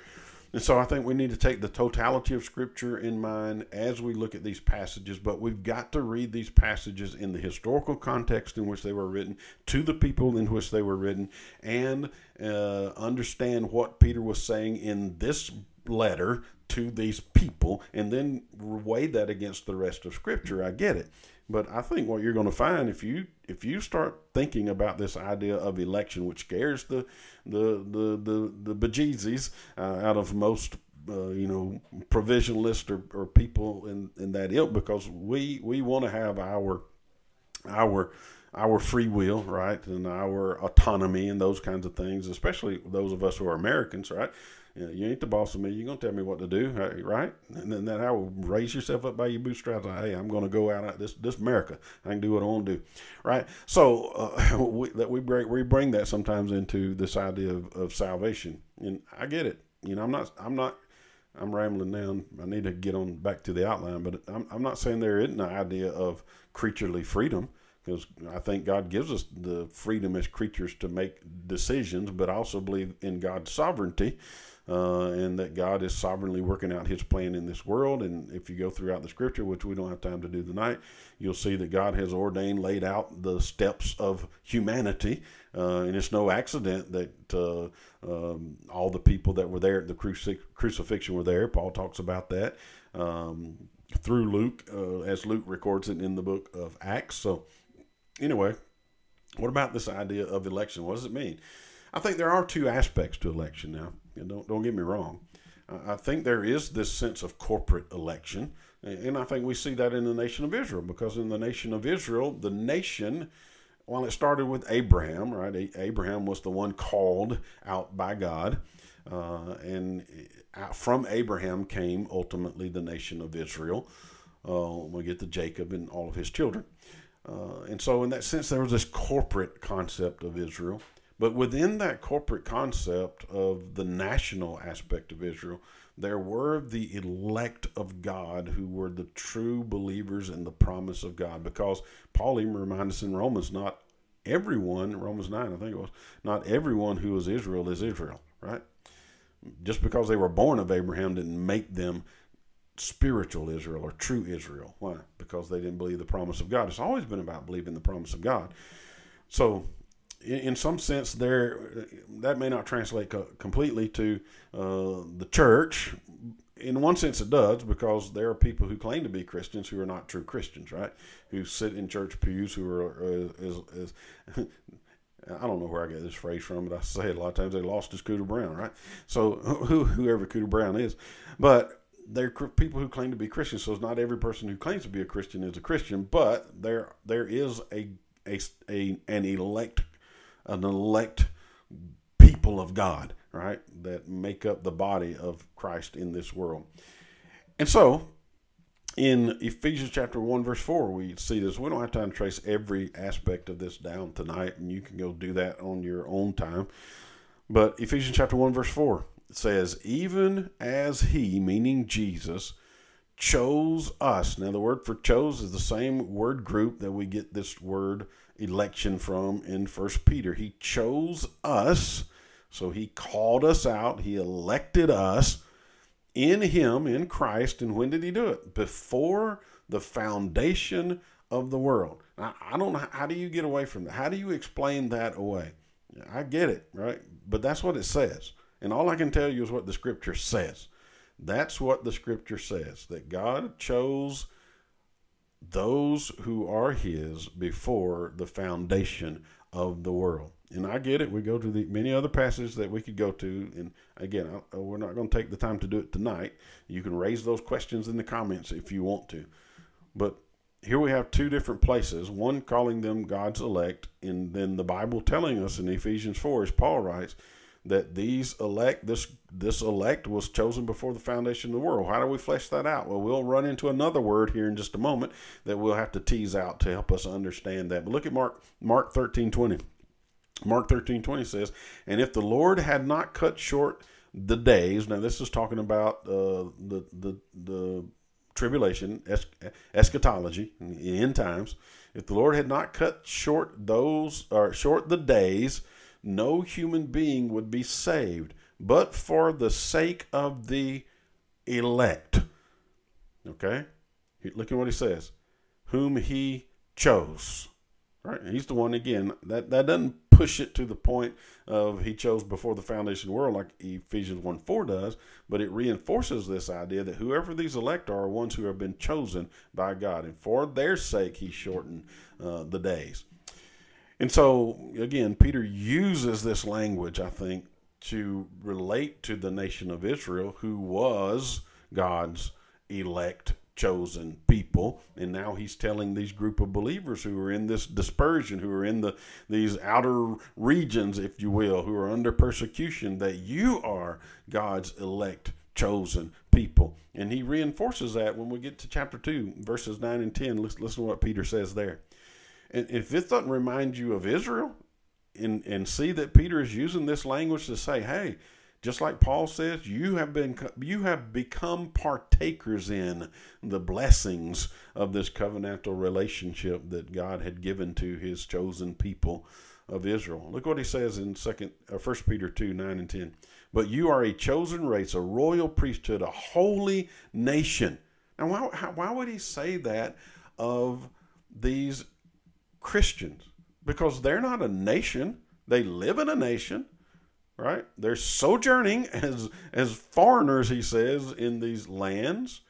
And so I think we need to take the totality of Scripture in mind as we look at these passages, but we've got to read these passages in the historical context in which they were written, to the people in which they were written, and uh, understand what Peter was saying in this letter to these people, and then weigh that against the rest of Scripture. I get it. But I think what you're going to find if you if you start thinking about this idea of election, which scares the the the the, the bejesus uh, out of most uh, you know provisionalists or, or people in, in that ilk, because we we want to have our our our free will, right, and our autonomy and those kinds of things, especially those of us who are Americans, right? You, ain't the boss of me. You're going to tell me what to do, right? And then that I will raise yourself up by your bootstraps. Like, hey, I'm going to go out this this America. I can do what I want to do, right? So uh, (laughs) we, that we bring we bring that sometimes into this idea of, of salvation, and I get it. You know, I'm not I'm not I'm rambling down. I need to get on back to the outline, but I'm, I'm not saying there isn't an idea of creaturely freedom because I think God gives us the freedom as creatures to make decisions, but I also believe in God's sovereignty uh, and that God is sovereignly working out His plan in this world. And if you go throughout the Scripture, which we don't have time to do tonight, you'll see that God has ordained, laid out the steps of humanity, uh, and it's no accident that uh, um, all the people that were there at the cruci- crucifixion were there. Paul talks about that. Um, through Luke, uh, as Luke records it in the book of Acts. So, anyway, what about this idea of election? What does it mean? I think there are two aspects to election now. Don't don't get me wrong. I think there is this sense of corporate election, and I think we see that in the nation of Israel because in the nation of Israel, the nation, while it started with Abraham, right? Abraham was the one called out by God, uh, and from Abraham came ultimately the nation of Israel. Uh, we get to Jacob and all of his children. Uh, and so, in that sense, there was this corporate concept of Israel. But within that corporate concept of the national aspect of Israel, there were the elect of God who were the true believers in the promise of God. Because Paul even reminds us in Romans, not everyone, Romans 9, I think it was, not everyone who is Israel is Israel, right? Just because they were born of Abraham didn't make them spiritual Israel or true Israel. Why? Because they didn't believe the promise of God. It's always been about believing the promise of God. So in some sense, there that may not translate co- completely to uh, the church. In one sense, it does because there are people who claim to be Christians who are not true Christians, right? Who sit in church pews who are uh, is, is (laughs) I don't know where I get this phrase from, but I say it a lot of times. They lost to Scooter Brown, right? So (laughs) who, whoever Scooter Brown is, but they're people who claim to be Christians. So it's not every person who claims to be a Christian is a Christian, but there there is a a, a an elect an elect people of God, right, that make up the body of Christ in this world. And so, in Ephesians chapter 1, verse 4, we see this. We don't have time to trace every aspect of this down tonight, and you can go do that on your own time. But Ephesians chapter 1, verse 4 says, Even as he, meaning Jesus, chose us. Now, the word for chose is the same word group that we get this word election from in First Peter. He chose us, so he called us out, he elected us in him, in Christ. And when did he do it? Before the foundation of the world. Now, I don't know how do you get away from that? How do you explain that away? I get it, right? But that's what it says. And all I can tell you is what the scripture says. That's what the scripture says that God chose those who are his before the foundation of the world. And I get it. We go to the many other passages that we could go to. And again, I, uh, we're not going to take the time to do it tonight. You can raise those questions in the comments if you want to. But here we have two different places one calling them God's elect, and then the Bible telling us in Ephesians 4, as Paul writes, that these elect this this elect was chosen before the foundation of the world. How do we flesh that out? Well, we'll run into another word here in just a moment that we'll have to tease out to help us understand that. But look at Mark Mark 13, 20. Mark 13, 20 says, And if the Lord had not cut short the days, now this is talking about uh, the, the, the tribulation, es- eschatology, end times. If the Lord had not cut short those, or short the days, no human being would be saved, but for the sake of the elect. Okay? Look at what he says. Whom he chose. Right? He's the one again. That that doesn't push it to the point of he chose before the foundation of the world like Ephesians 1 4 does, but it reinforces this idea that whoever these elect are, are ones who have been chosen by God. And for their sake, he shortened uh, the days. And so, again, Peter uses this language, I think, to relate to the nation of Israel, who was God's elect chosen people. And now he's telling these group of believers who are in this dispersion who are in the these outer regions if you will who are under persecution that you are God's elect chosen people. And he reinforces that when we get to chapter 2 verses 9 and 10 listen, listen to what Peter says there and if this doesn't remind you of Israel and and see that Peter is using this language to say hey just like Paul says, you have been you have become partakers in the blessings of this covenantal relationship that God had given to his chosen people of Israel. Look what he says in second uh, First Peter 2, 9 and 10. But you are a chosen race, a royal priesthood, a holy nation. Now why, why would he say that of these Christians? Because they're not a nation. They live in a nation right? They're sojourning (laughs) as as foreigners, he says, in these lands.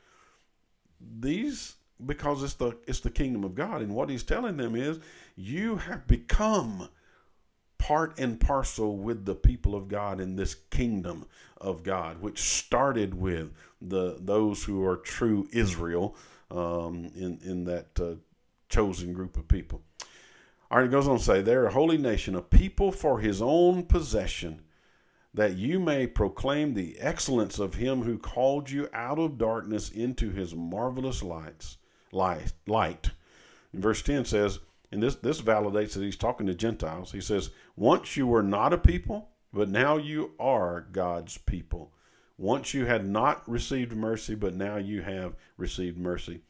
These because it's the it's the kingdom of God, and what he's telling them is, you have become part and parcel with the people of God in this kingdom of God, which started with the those who are true Israel um, in in that uh, chosen group of people. All right, it goes on to say, they're a holy nation, a people for his own possession that you may proclaim the excellence of him who called you out of darkness into his marvelous lights light light. Verse 10 says and this this validates that he's talking to gentiles. He says once you were not a people but now you are god's people. Once you had not received mercy but now you have received mercy.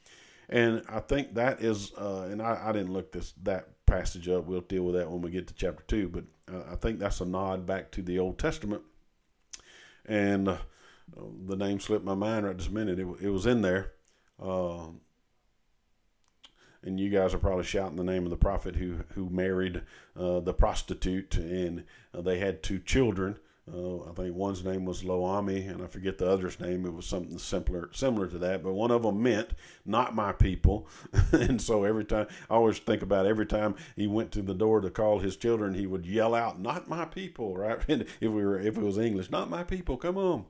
And i think that is uh, and I, I didn't look this that passage up we'll deal with that when we get to chapter 2 but uh, I think that's a nod back to the Old Testament. And uh, the name slipped my mind right this minute. It, it was in there. Uh, and you guys are probably shouting the name of the prophet who who married uh, the prostitute, and uh, they had two children. Uh, I think one's name was Lo-ammi, and I forget the other's name. It was something simpler, similar to that. But one of them meant "not my people," (laughs) and so every time I always think about every time he went to the door to call his children, he would yell out "not my people," right? (laughs) And if we were, if it was English, "not my people, come on!"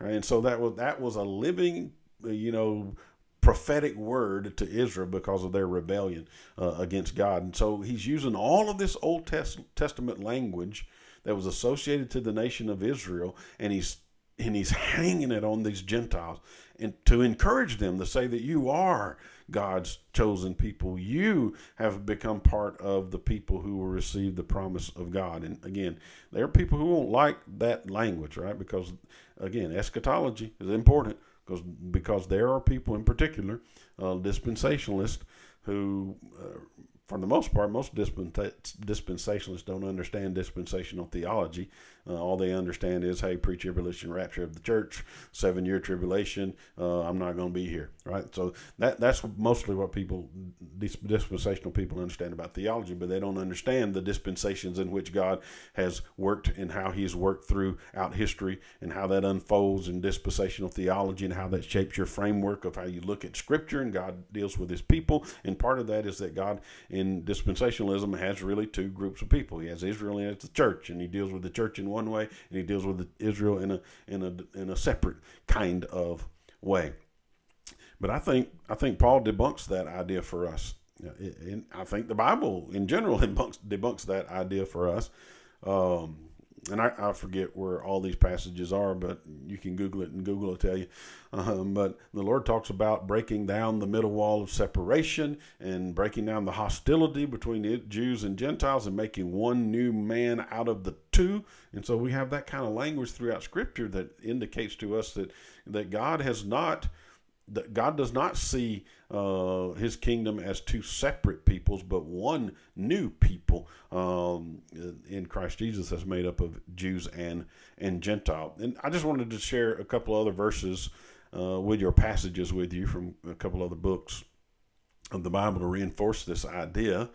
Right? And so that was that was a living, you know, prophetic word to Israel because of their rebellion uh, against God. And so he's using all of this Old Testament language that was associated to the nation of Israel, and he's and he's hanging it on these Gentiles and to encourage them to say that you are God's chosen people. You have become part of the people who will receive the promise of God. And again, there are people who won't like that language, right? Because again, eschatology is important. because because there are people in particular, uh, dispensationalists, who uh, for the most part, most dispensationalists don't understand dispensational theology. Uh, all they understand is, hey, pre-tribulation rapture of the church, seven-year tribulation. Uh, I'm not going to be here, right? So that that's mostly what people dispensational people understand about theology, but they don't understand the dispensations in which God has worked and how He's worked throughout history and how that unfolds in dispensational theology and how that shapes your framework of how you look at Scripture and God deals with His people. And part of that is that God in dispensationalism has really two groups of people. He has Israel and the church, and he deals with the church in one way, and he deals with Israel in a in a in a separate kind of way. But I think I think Paul debunks that idea for us. And I think the Bible in general (laughs) debunks debunks that idea for us. Um, and I, I, forget where all these passages are, but you can Google it and Google will tell you. Um, but the Lord talks about breaking down the middle wall of separation and breaking down the hostility between Jews and Gentiles and making one new man out of the two. And so we have that kind of language throughout Scripture that indicates to us that that God has not God does not see uh, His kingdom as two separate peoples, but one new people um, in Christ Jesus that's made up of Jews and and Gentile. And I just wanted to share a couple other verses uh, with your passages with you from a couple other books of the Bible to reinforce this idea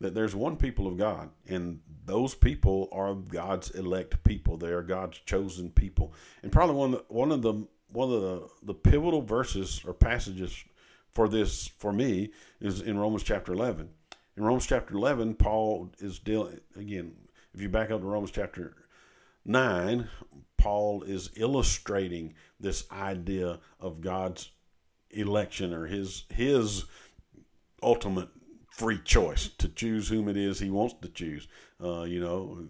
that there's one people of God, and those people are God's elect people. They are God's chosen people, and probably one of one of the one of the, the pivotal verses or passages for this for me is in Romans chapter 11. In Romans chapter 11, Paul is dealing again. If you back up to Romans chapter 9, Paul is illustrating this idea of God's election or his his ultimate free choice to choose whom it is he wants to choose. Uh, you know,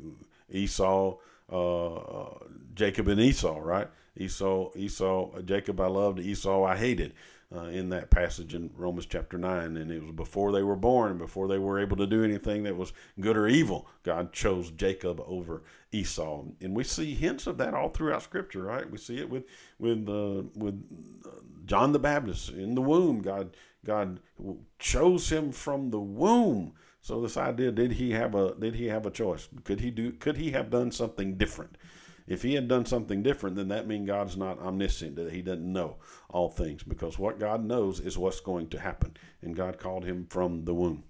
Esau, uh, uh Jacob and Esau, right? Esau, Esau, Jacob I loved, Esau I hated. Uh, in that passage in Romans chapter 9. And it was before they were born, before they were able to do anything that was good or evil. God chose Jacob over Esau. And we see hints of that all throughout Scripture, right? We see it with, with, uh, with uh, John the Baptist in the womb. God, God chose him from the womb. So this idea, did he have a did he have a choice? Could he do could he have done something different? If he had done something different, then that means God's not omniscient, that he doesn't know all things, because what God knows is what's going to happen. And God called him from the womb.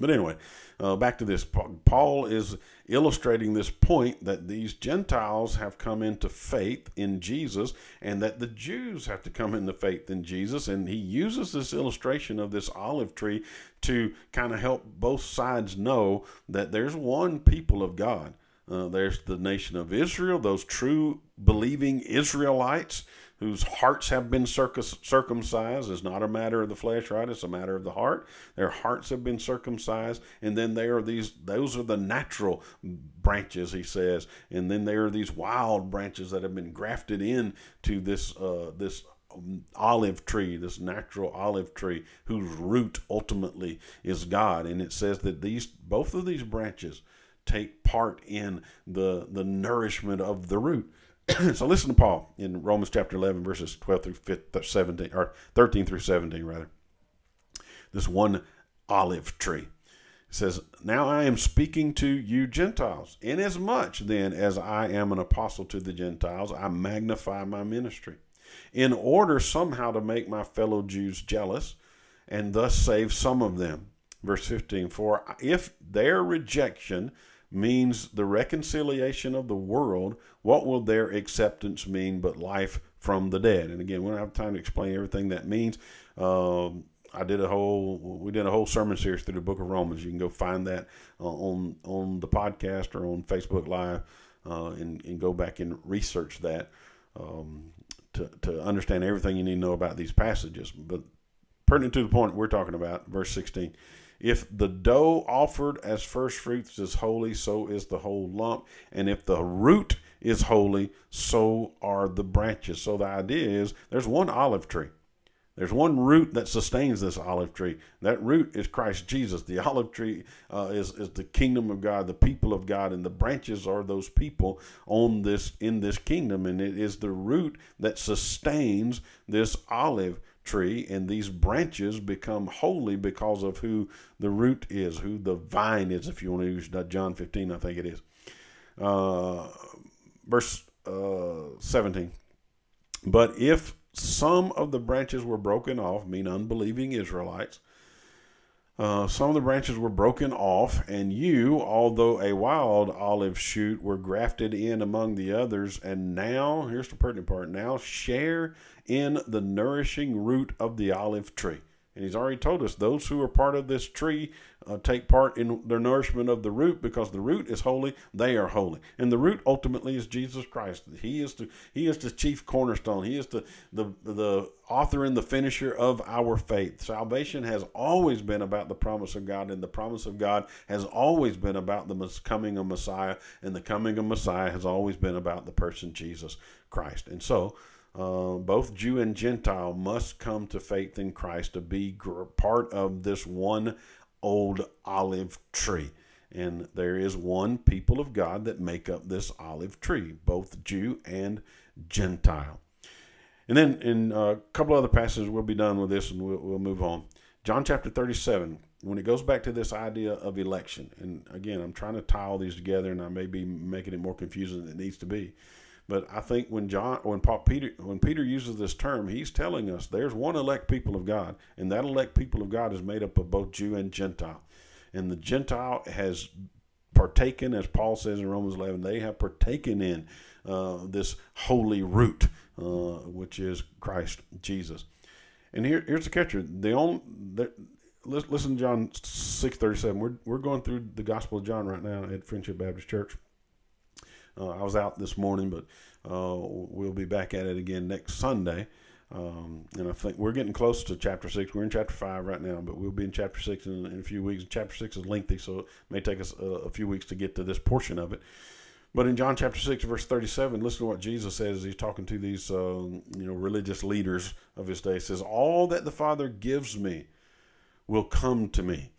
But anyway, uh, back to this. Paul is illustrating this point that these Gentiles have come into faith in Jesus and that the Jews have to come into faith in Jesus. And he uses this illustration of this olive tree to kind of help both sides know that there's one people of God. Uh, there's the nation of Israel, those true believing Israelites whose hearts have been circumcised. It's not a matter of the flesh, right? It's a matter of the heart. Their hearts have been circumcised, and then there are these. Those are the natural branches, he says, and then there are these wild branches that have been grafted in to this uh, this olive tree, this natural olive tree, whose root ultimately is God. And it says that these both of these branches take part in the the nourishment of the root. (clears throat) so listen to Paul in Romans chapter 11 verses 12 through uh, 17 or 13 through 17 rather. This one olive tree. It says, Now I am speaking to you Gentiles. Inasmuch then as I am an apostle to the Gentiles, I magnify my ministry, in order somehow to make my fellow Jews jealous, and thus save some of them. Verse 15, For if their rejection means the reconciliation of the world, what will their acceptance mean but life from the dead? And again, we don't have time to explain everything that means. Um, I did a whole we did a whole sermon series through the book of Romans. You can go find that uh, on on the podcast or on Facebook Live uh, and, and go back and research that um, to, to understand everything you need to know about these passages. But pertinent to the point we're talking about, verse 16 if the dough offered as first fruits is holy, so is the whole lump. And if the root is holy, so are the branches. So the idea is there's one olive tree. There's one root that sustains this olive tree. That root is Christ Jesus. The (laughs) olive tree uh, is is the kingdom of God, the people of God, and the branches are those people on this in this kingdom. And it is the root that sustains this olive tree, and these branches become holy because of who the root is, who the vine is. If you want to use John 15, I think it is. Uh, verse uh, 17. But if some of the branches were broken off, mean unbelieving Israelites. Uh, some of the branches were broken off, and you, although a wild olive shoot, were grafted in among the others, and now, here's the pertinent part, now share in the nourishing root of the olive tree. And he's already told us those who are part of this tree uh, take part in the nourishment of the root because the root is holy, they are holy. And the root ultimately is Jesus Christ. He is the he is the chief cornerstone. He is the the the author and the finisher of our faith. Salvation has always been about the promise of God and the promise of God has always been about the coming of Messiah and the coming of Messiah has always been about the person Jesus Christ. And so uh, both Jew and Gentile must come to faith in Christ to be part of this one old olive tree. And there is one people of God that make up this olive tree, both Jew and Gentile. And then in a couple other passages, we'll be done with this and we'll, we'll move on. John chapter 37, when it goes back to this idea of election, and again, I'm trying to tie all these together and I may be making it more confusing than it needs to be. But I think when John, when Paul Peter, when Peter uses this term, he's telling us there's one elect people of God, and that elect people of God is made up of both Jew and Gentile, and the Gentile has partaken, as Paul says in Romans 11, they have partaken in uh, this holy root, uh, which is Christ Jesus. And here, here's the catcher: the only the, listen, John six thirty seven. We're we're going through the Gospel of John right now at Friendship Baptist Church uh, I was out this morning, but uh, we'll be back at it again next Sunday. Um, and I think we're getting close to chapter six. We're in chapter five right now, but we'll be in chapter six in, in a few weeks. Chapter six is lengthy, so it may take us a, a, few weeks to get to this portion of it. But in John chapter six, verse thirty-seven, listen to what Jesus says. He's talking to these, uh, you know, religious leaders of his day. He says, "All that the Father gives me will come to me,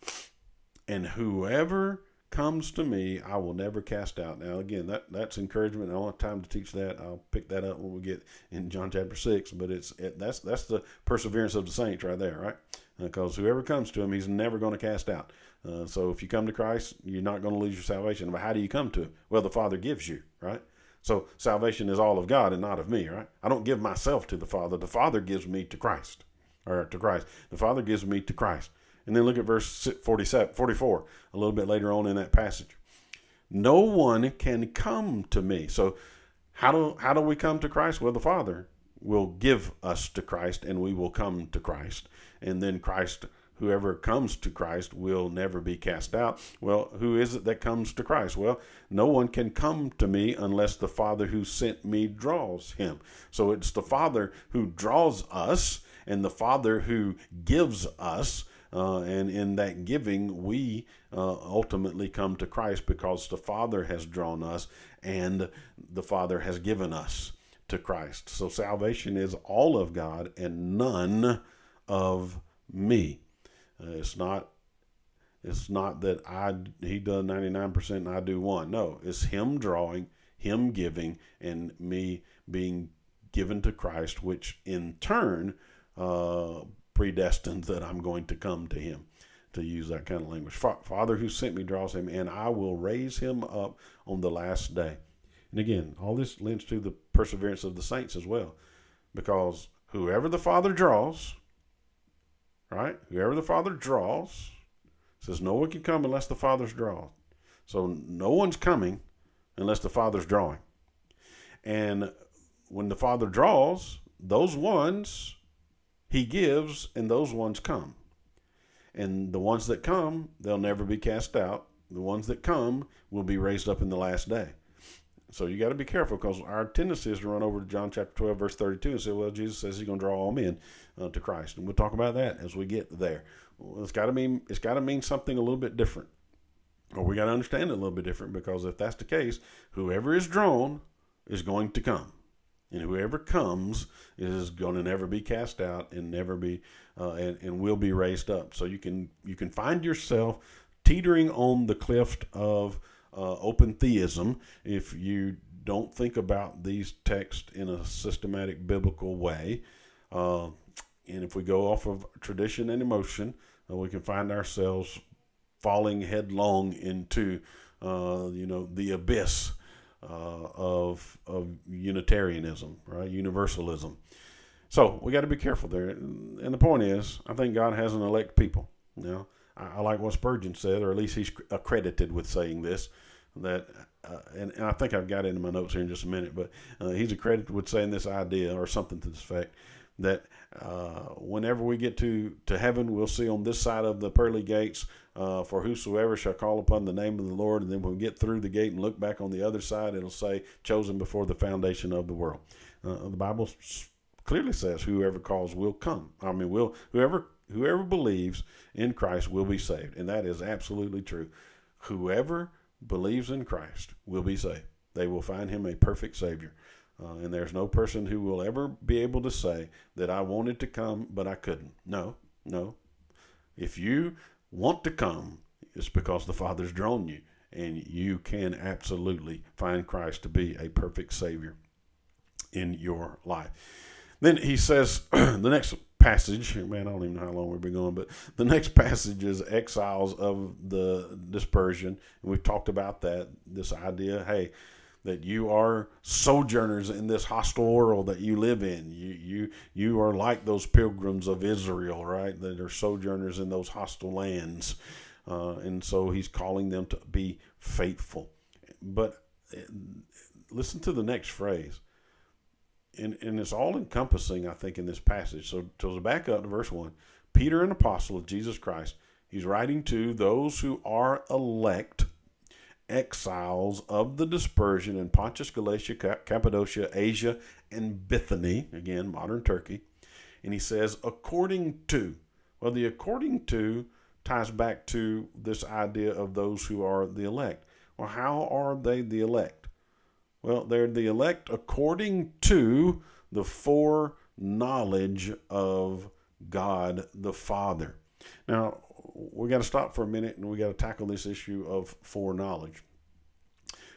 and whoever comes to me, I will never cast out. Now, again, that that's encouragement. I don't have time to teach that. I'll pick that up when we get in John chapter six. But it's it, that's that's the perseverance of the saints right there, right? Because uh, whoever comes to him, he's never going to cast out. Uh, so if you come to Christ, you're not going to lose your salvation. But how do you come to it? Well, the Father gives you, right? So salvation is all of God and not of me, right? I don't give myself to the Father. The Father gives me to Christ, or to Christ. The Father gives me to Christ. And then look at verse 47, 44, a little bit later on in that passage. No one can come to me. So, how do, how do we come to Christ? Well, the Father will give us to Christ and we will come to Christ. And then Christ, whoever comes to Christ, will never be cast out. Well, who is it that comes to Christ? Well, no one can come to me unless the Father who sent me draws him. So, it's the Father who draws us and the Father who gives us uh, and in that giving, we uh, ultimately come to Christ because the Father has drawn us and the Father has given us to Christ. So salvation is all of God and none of me. Uh, it's not it's not that I he does 99% and I do one. No, it's him drawing, him giving and me being given to Christ which in turn uh, predestined that I'm going to come to him, to use that kind of language. Father who sent me draws him, and I will raise him up on the last day. And again, all this lends to the perseverance of the saints as well, because whoever the Father draws, right? Whoever the Father draws, says no one can come unless the Father's drawn. So no one's coming unless the Father's drawing. And when the Father draws, those ones he gives, and those ones come. And the ones that come, they'll never be cast out. The ones that come will be raised up in the last day. So you got to be careful because our tendency is to run over to John chapter 12, verse 32 and say, well, Jesus says he's going to draw all men uh, to Christ. And we'll talk about that as we get there. Well, it's got to mean it's got to mean something a little bit different. Or we got to understand it a little bit different because if that's the case, whoever is drawn is going to come. And whoever comes is going to never be cast out and never be uh, and, and will be raised up. So you can you can find yourself teetering on the cliff of uh, open theism if you don't think about these texts in a systematic biblical way. Uh, and if we go off of tradition and emotion, uh, we can find ourselves falling headlong into, uh, you know, the abyss uh, of of Unitarianism, right? Universalism. So we got to be careful there. And the point is, I think God has an elect people. You know, I, I like what Spurgeon said, or at least he's accredited with saying this. That, uh, and, and, I think I've got it in my notes here in just a minute, but uh, he's accredited with saying this idea or something to this effect that uh, whenever we get to, to heaven, we'll see on this side of the pearly gates, uh, for whosoever shall call upon the name of the Lord. And then when we get through the gate and look back on the other side, it'll say, chosen before the foundation of the world. Uh, the Bible clearly says, whoever calls will come. I mean, will whoever whoever believes in Christ will be saved. And that is absolutely true. Whoever believes in Christ will be saved. They will find him a perfect Savior. Uh, and there's no person who will ever be able to say that I wanted to come, but I couldn't. No, no. If you want to come, it's because the Father's drawn you, and you can absolutely find Christ to be a perfect Savior in your life. Then he says, (clears throat) the next passage, man, I don't even know how long we've been going, but the next (laughs) passage is exiles of the dispersion. And we've talked about that, this idea, hey, that you are sojourners in this hostile world that you live in. You you you are like those pilgrims of Israel, right? That are sojourners in those hostile lands, uh, and so he's calling them to be faithful. But uh, listen to the next phrase, and and it's all encompassing, I think, in this passage. So to back up to verse one, Peter, an apostle of Jesus Christ, he's writing to those who are elect exiles of the dispersion in Pontus, Galatia, Cappadocia, Asia, and Bithynia, again, modern Turkey. And he says, according to. Well, the according to ties back to this idea of those who are the elect. Well, how are they the elect? Well, they're the elect according to the foreknowledge of God the Father. Now, we got to stop for a minute and we got to tackle this issue of foreknowledge.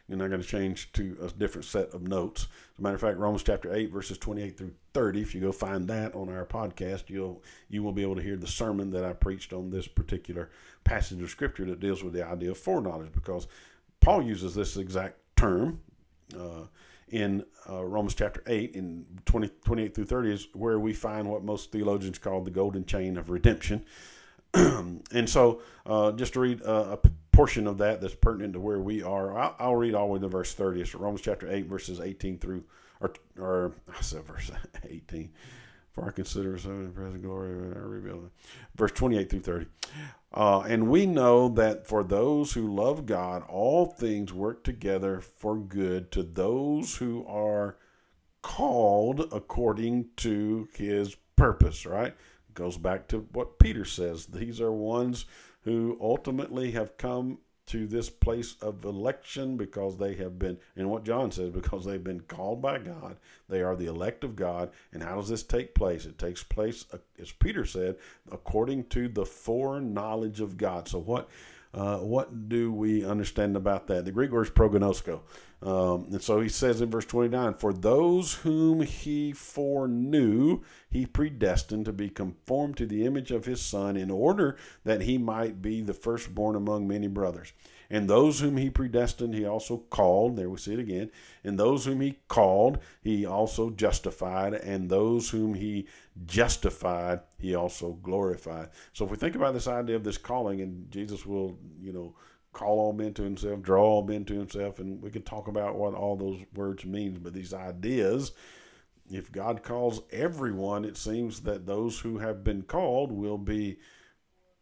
And I'm going to change to a different set of notes. As a matter of fact, Romans chapter 8, verses 28 through 30, if you go find that on our podcast, you'll you will be able to hear the sermon that I preached on this particular passage of scripture that deals with the idea of foreknowledge, because Paul uses this exact term uh, in uh, Romans chapter 8, in 20, 28 through 30, is where we find what most theologians call the golden chain of redemption. (clears throat) and so, uh, just to read uh, a portion of that that's pertinent to where we are, I'll, I'll read all the way to verse 30. It's Romans chapter 8, verses 18 through, or, or I said verse (laughs) 18. For I consider so in present glory, revealed. Verse 28 through 30. Uh, and we know that for those who love God, all things work together for good to those who are called according to his purpose, right? Goes back to what Peter says. These are ones who ultimately have come to this place of election because they have been, and what John says, because they've been called by God. They are the elect of God. And how does this take place? It takes place, uh, as Peter said, according to the foreknowledge of God. So, what uh, what do we understand about that? The Greek word is prognosko. Um, and so he says in verse 29 For those whom he foreknew, he predestined to be conformed to the image of his Son, in order that he might be the firstborn among many brothers. And those whom he predestined, he also called. There we see it again. And those whom he called, he also justified. And those whom he justified, he also glorified. So if we think about this idea of this calling, and Jesus will, you know, call all men to himself, draw all men to himself, and we could talk about what all those words mean, but these ideas, if God calls everyone, it seems that those who have been called will be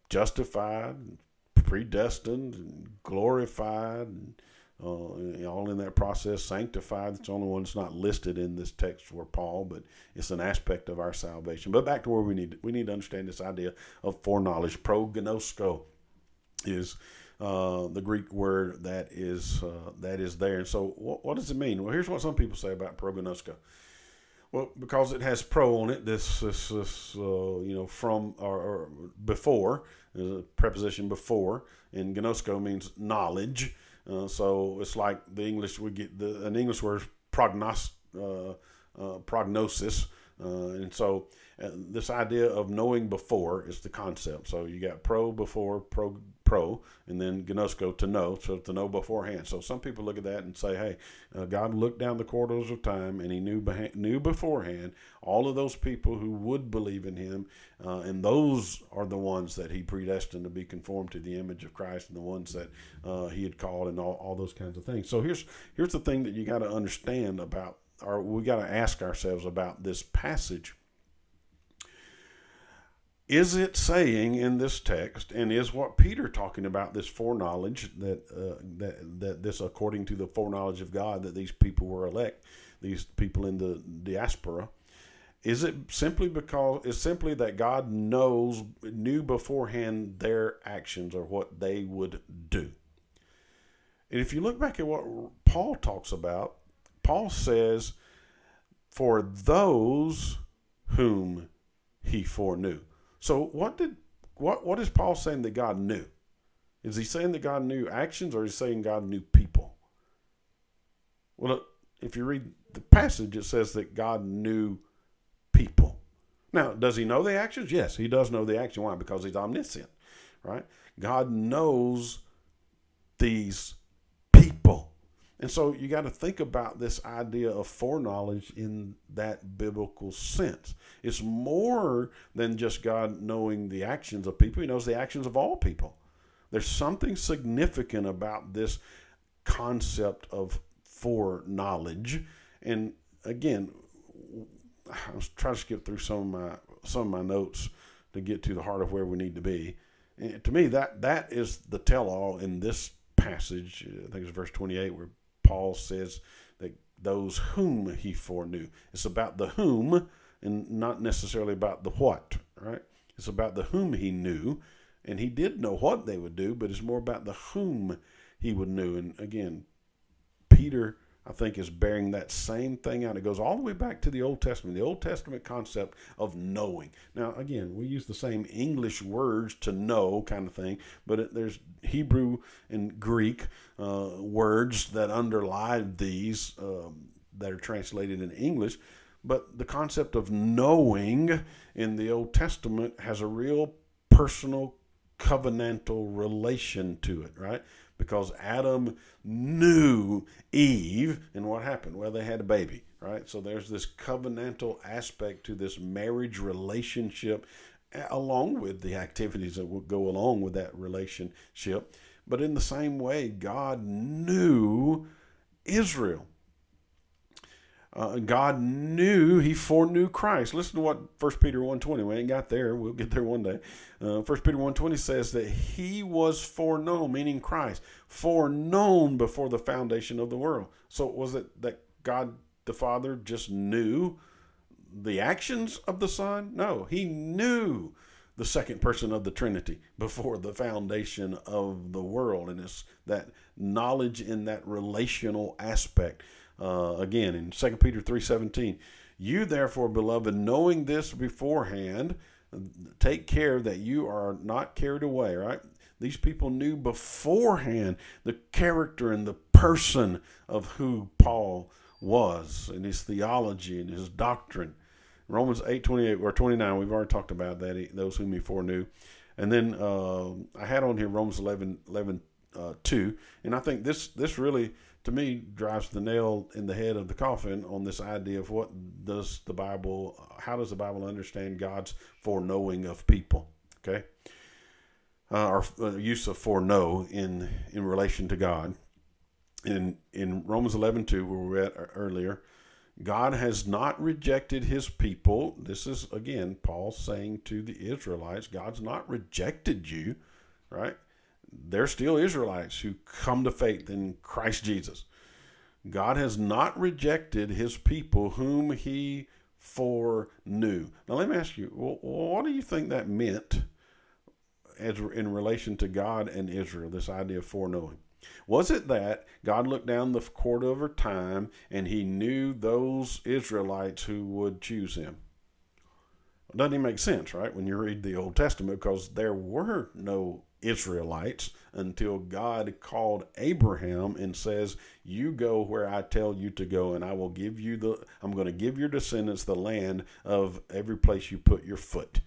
justified, predestined, and glorified, and uh, all in that process, sanctified. It's the only one that's not listed in this text for Paul, but it's an aspect of our salvation. But back to where we need we need to understand this idea of foreknowledge. Prognosko is uh, the Greek word that is uh, that is there. And so, what, what, does it mean? Well, here's what some people say about prognosko. Well, because it has pro on it, this, this, this uh, you know, from or, or before, is a preposition before, and gnosko means knowledge. Uh, so it's like the English we get the an English word prognos, uh, uh, prognosis, uh, and so uh, this idea of knowing before is the concept. So you got pro before, pro pro, and then gnosko to know, so to know beforehand. So some people look at that and say, hey, uh, God looked down the corridors of time and he knew beha- knew beforehand all of those people who would believe in him, uh, and those are the ones that he predestined to be conformed to the image of Christ, and the ones that uh, he had called, and all, all those kinds of things. So here's here's the thing that you got to understand about, or we got to ask ourselves about this passage is it saying in this text, and is what Peter talking about this foreknowledge that uh, that that this according to the foreknowledge of God that these people were elect, these people in the diaspora, is it simply because it's simply that God knows knew beforehand their actions or what they would do? And if you look back at what Paul talks about, Paul says, "For those whom he foreknew." So what did what what is Paul saying that God knew? Is he saying that God knew actions or is he saying God knew people? Well, if you read the passage, it says that God knew people. Now, does he know the actions? Yes, he does know the action. Why? Because he's omniscient, right? God knows these. And so you got to think about this idea of foreknowledge in that biblical sense. It's more than just God knowing the actions of people, He knows the actions of all people. There's something significant about this concept of foreknowledge. And again, I was trying to skip through some of my some of my notes to get to the heart of where we need to be. And to me, that that is the tell-all in this passage. I think it's verse 28 where Paul says that those whom he foreknew. It's about the whom and not necessarily about the what, right? It's about the whom he knew, and he did know what they would do, but it's more about the whom he would knew. And again, Peter I think, is bearing that same thing out. It goes all the way back to the Old Testament, the Old Testament concept of knowing. Now, again, we use the same English words to know kind of thing, but it, there's Hebrew and Greek uh, words that underlie these um, that are translated in English. But the concept of knowing in the Old Testament has a real personal covenantal relation to it, right? Because Adam knew Eve, and what happened? Well, they had a baby, right? So there's this covenantal aspect to this marriage relationship, eh, along with the activities that will go along with that relationship. But in the same way, God knew Israel. Uh, God knew he foreknew Christ. Listen to what 1 Peter 1.20, we ain't got there, we'll get there one day. Uh, 1 Peter 1.20 says that he was foreknown, meaning Christ, foreknown before the foundation of the world. So was it that God the Father just knew the actions of the Son? No, he knew the second person of the Trinity before the foundation of the world. And it's that knowledge in that relational aspect uh, again in 2 Peter 3:17, you therefore, beloved, knowing this beforehand, take care that you are not carried away, right? These people knew beforehand the character and the person of who Paul was and his theology and his doctrine. Romans 8, 28 or 29, we've already talked about that, those whom he foreknew. And then uh, I had on here Romans 11, 11 uh, 2. And I think this, this really to me drives the nail in the head of the coffin on this idea of what does the Bible, how does the Bible understand God's foreknowing of people? Okay, uh, uh, use of foreknow in in relation to God. In in Romans eleven two, where we read earlier, God has not rejected His people. This is again Paul saying to the Israelites, God's not rejected you, right? They're still Israelites who come to faith in Christ Jesus. God has not rejected his people whom he foreknew. Now, let me ask you, what do you think that meant as in relation to God and Israel, this idea of foreknowing? Was it that God looked down the court over time and he knew those Israelites who would choose him? Doesn't even make sense, right? When you read the Old Testament, because there were no Israelites until God called Abraham and says, You go where I tell you to go, and I will give you the, I'm going to give your descendants the land of every place you put your foot.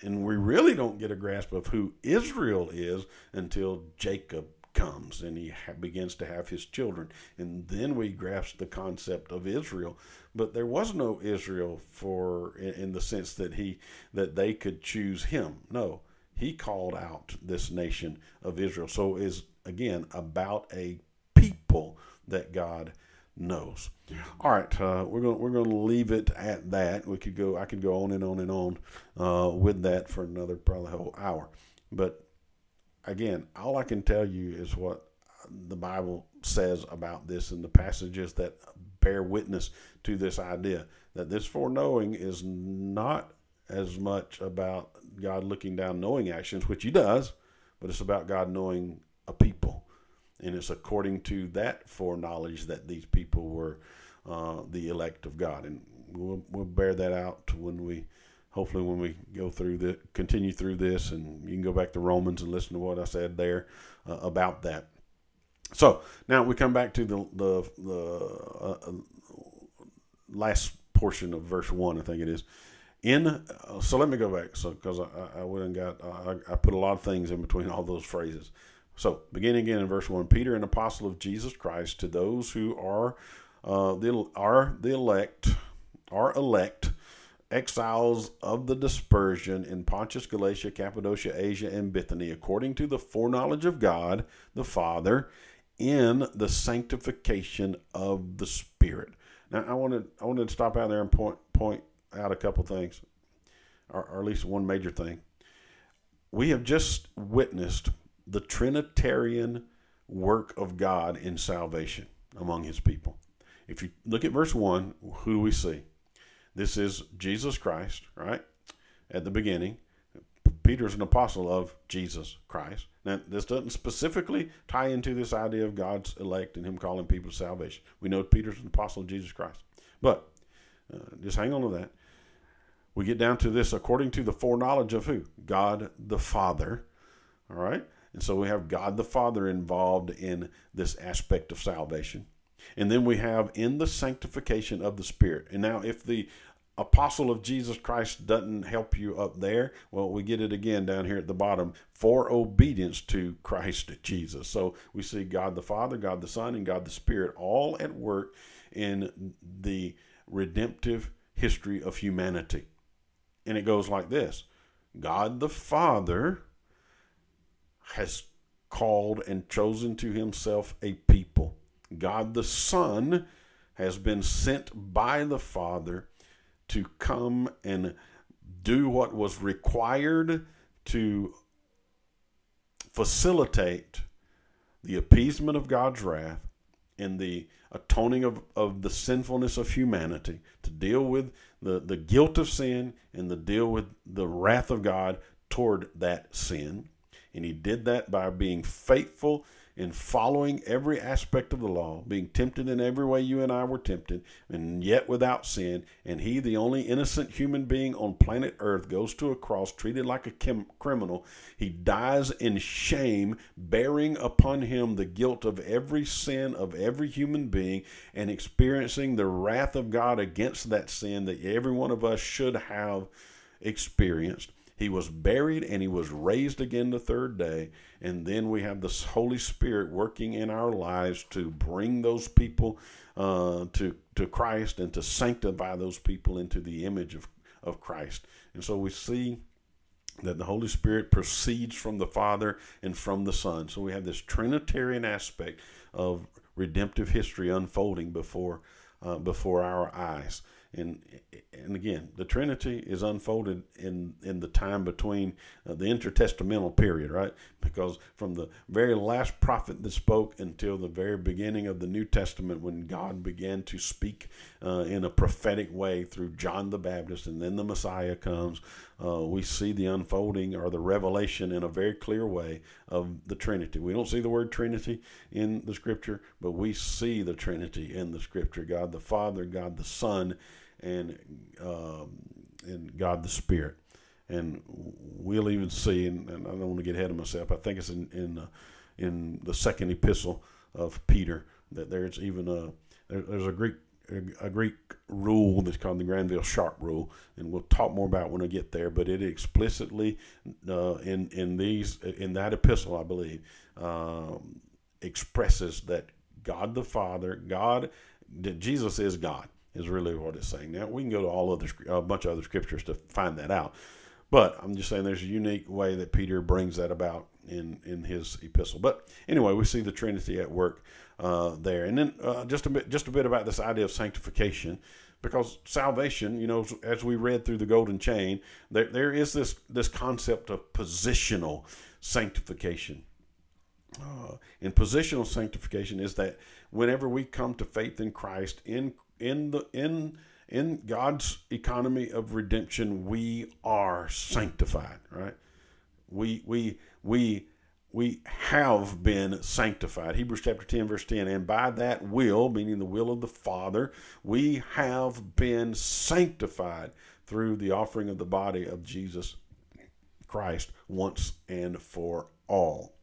And we really don't get a grasp of who Israel is until Jacob comes and he ha- begins to have his children. And then we grasp the concept of Israel. But there was no Israel for in, in the sense that he that they could choose him. No, he called out this nation of Israel. So is again about a people that God knows. All right, uh, we're going we're going to leave it at that. We could go. I could go on and on and on uh, with that for another probably whole hour. But again, all I can tell you is what the Bible says about this and the passages that bear witness to this idea that this foreknowing is not as much about God looking down knowing actions, which He does, but it's about God knowing a people. And it's according to that foreknowledge that these people were uh, the elect of God. And we'll, we'll bear that out when we hopefully when we go through the continue through this and you can go back to romans and listen to what i said there uh, about that so now we come back to the the, the uh, uh last portion of verse 1 i think it is in uh, so let me go back so because I, I went and got I, I put a lot of things in between all those phrases so beginning again in verse 1 peter an apostle of jesus christ to those who are uh, the are the elect are elect exiles of the dispersion in Pontus, Galatia, Cappadocia, Asia, and Bithynia, according to the foreknowledge of God the Father, in the sanctification of the Spirit. Now, I wanted I wanted to stop out there and point point out a couple things, or, or at least one major thing. We have just witnessed the Trinitarian work of God in salvation among His people. If you look at verse one, who do we see? This is Jesus Christ, right? At the beginning. Peter's an apostle of Jesus Christ. Now, this doesn't specifically tie into this idea of God's elect and Him calling people to salvation. We know Peter's an apostle of Jesus Christ. But uh, just hang on to that. We get down to this according to the foreknowledge of who? God the Father. All right? And so we have God the Father involved in this aspect of salvation. And then we have in the sanctification of the Spirit. And now, if the apostle of Jesus Christ doesn't help you up there, well, we get it again down here at the bottom for obedience to Christ Jesus. So we see God the Father, God the Son, and God the Spirit all at work in the redemptive history of humanity. And it goes like this God the Father has called and chosen to himself a people. God the Son has been sent by the Father to come and do what was required to facilitate the appeasement of God's wrath and the atoning of, of the sinfulness of humanity, to deal with the, the guilt of sin and to deal with the wrath of God toward that sin. And he did that by being faithful in following every aspect of the law, being tempted in every way you and I were tempted, and yet without sin. And he, the only innocent human being on planet Earth, goes to a cross treated like a kim- criminal. He dies in shame, bearing upon him the guilt of every sin of every human being, and experiencing the wrath of God against that sin that every one of us should have experienced. He was buried and he was raised again the third day. And then we have the Holy Spirit working in our lives to bring those people uh, to, to Christ and to sanctify those people into the image of, of Christ. And so we see that the Holy Spirit proceeds from the Father and from the Son. So we have this Trinitarian aspect of redemptive history unfolding before uh, before our eyes and and again, the Trinity is unfolded in in the time between uh, the intertestamental period, right? Because from the very last prophet that spoke until the very beginning of the New Testament, when God began to speak uh, in a prophetic way through John the Baptist, and then the Messiah comes, uh, we see the unfolding or the revelation in a very clear way of the Trinity. We don't see the word Trinity in the Scripture, but we see the Trinity in the Scripture: God the Father, God the Son, and um, and God the Spirit. And we'll even see, and, and, I don't want to get ahead of myself. I think it's in in, uh, in the second epistle of Peter that there's even a there, there's a Greek a Greek rule that's called the Granville Sharp rule, and we'll talk more about when I get there. But it explicitly uh, in in these in that epistle, I believe, um, expresses that God the Father, God, that Jesus is God, is really what it's saying. Now we can go to all other a bunch of other scriptures to find that out, but I'm just saying there's a unique way that Peter brings that about in in his epistle. But anyway, we see the Trinity at work uh, there. And then uh, just a bit, just a bit about this idea of sanctification, because salvation, you know, as we read through the golden chain, there there is this this concept of positional sanctification. Uh, and positional sanctification is that whenever we come to faith in Christ in in the in in God's economy of redemption, we are sanctified, right? We we we we have been sanctified. Hebrews chapter 10, verse 10. And by that will, meaning the will of the Father, we have been sanctified through the offering of the body of Jesus Christ once and for all.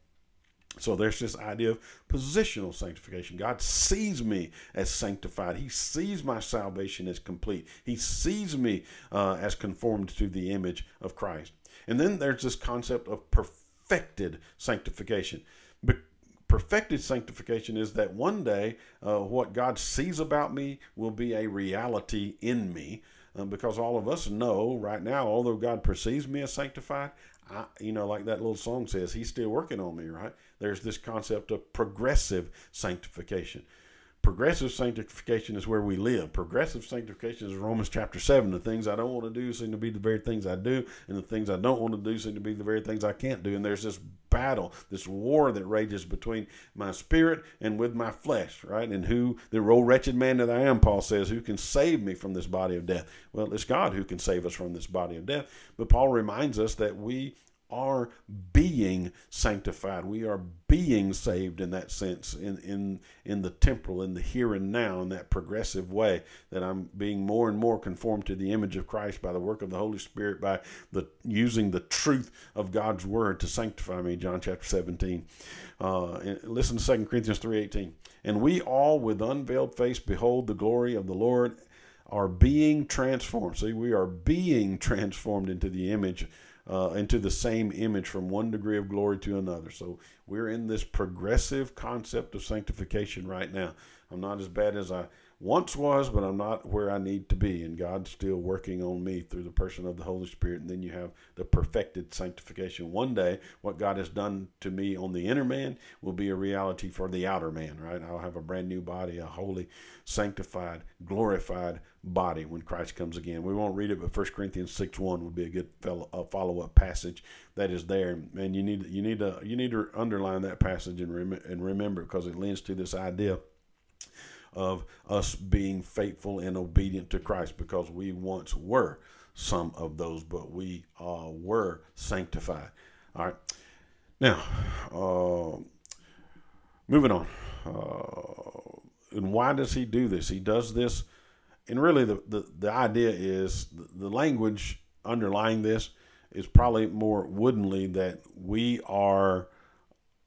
So there's this idea of positional sanctification. God sees me as sanctified. He sees my salvation as complete. He sees me uh, as conformed to the image of Christ. And then there's this concept of perfection perfected sanctification. But perfected sanctification is that one day uh, what God sees about me will be a reality in me. Uh, because all of us know right now, although God perceives me as sanctified, I, you know, like that little song says, He's still working on me, right? There's this concept of progressive sanctification. Progressive sanctification is where we live. Progressive sanctification is Romans chapter 7. The things I don't want to do seem to be the very things I do, and the things I don't want to do seem to be the very things I can't do. And there's this battle, this war that rages between my spirit and with my flesh, right? And who, the old wretched man that I am, Paul says, who can save me from this body of death? Well, it's God who can save us from this body of death. But Paul reminds us that we are being sanctified. We are being saved in that sense, in, in, in the temporal, in the here and now, in that progressive way, that I'm being more and more conformed to the image of Christ by the work of the Holy Spirit, by the using the truth of God's word to sanctify me, John chapter 17. Uh, listen to 2 Corinthians 3.18. And we all with unveiled face behold the glory of the Lord are being transformed. See, we are being (laughs) transformed into the image uh, into the same image from one degree of glory to another. So we're in this progressive concept of sanctification right now. I'm not as bad as I once was, but I'm not where I need to be. And God's still working on me through the person of the Holy Spirit. And then you have the perfected sanctification. One day, what God has done to me on the inner man will be a reality for the outer man, right? I'll have a brand new body, a holy, sanctified, glorified body when Christ comes again. We won't read it, but 1 Corinthians 6 1 would be a good follow up passage that is there. And you need, you need to, you need to underline that passage and, rem- and remember because it lends to this idea of us being faithful and obedient to Christ because we once were some of those, but we uh, were sanctified. All right. Now, uh, moving on. Uh, and why does he do this? He does this, and really the, the, the idea is the, language underlying this is probably more woodenly that we are,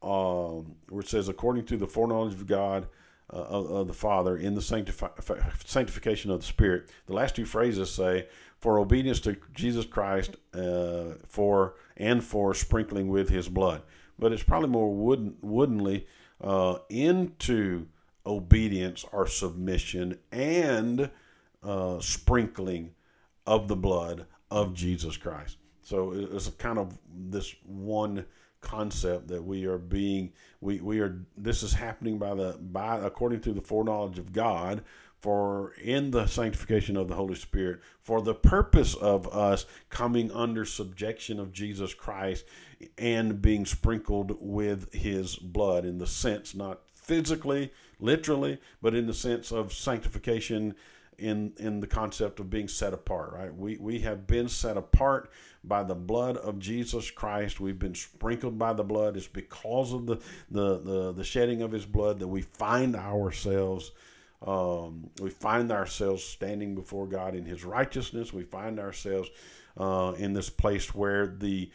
um, where it says, according to the foreknowledge of God, uh, of, of, the Father in the sanctifi- sanctification of the Spirit. The last two phrases say, "For obedience to Jesus Christ, uh, for and for sprinkling with His blood." But it's probably more wooden, woodenly uh, into obedience or submission and uh, sprinkling of the blood of Jesus Christ. So it's kind of this one concept that we are being we, we are this is happening by the by according to the foreknowledge of God for in the sanctification of the Holy Spirit for the purpose of us coming under subjection of Jesus Christ and being sprinkled with his blood in the sense not physically literally but in the sense of sanctification in in the concept of being set apart. Right? We we have been set apart by the blood of Jesus Christ. We've been sprinkled by the blood. It's because of the the the, the shedding of His blood that we find ourselves. Um, we find ourselves standing before God in His righteousness. We find ourselves uh, in this place where the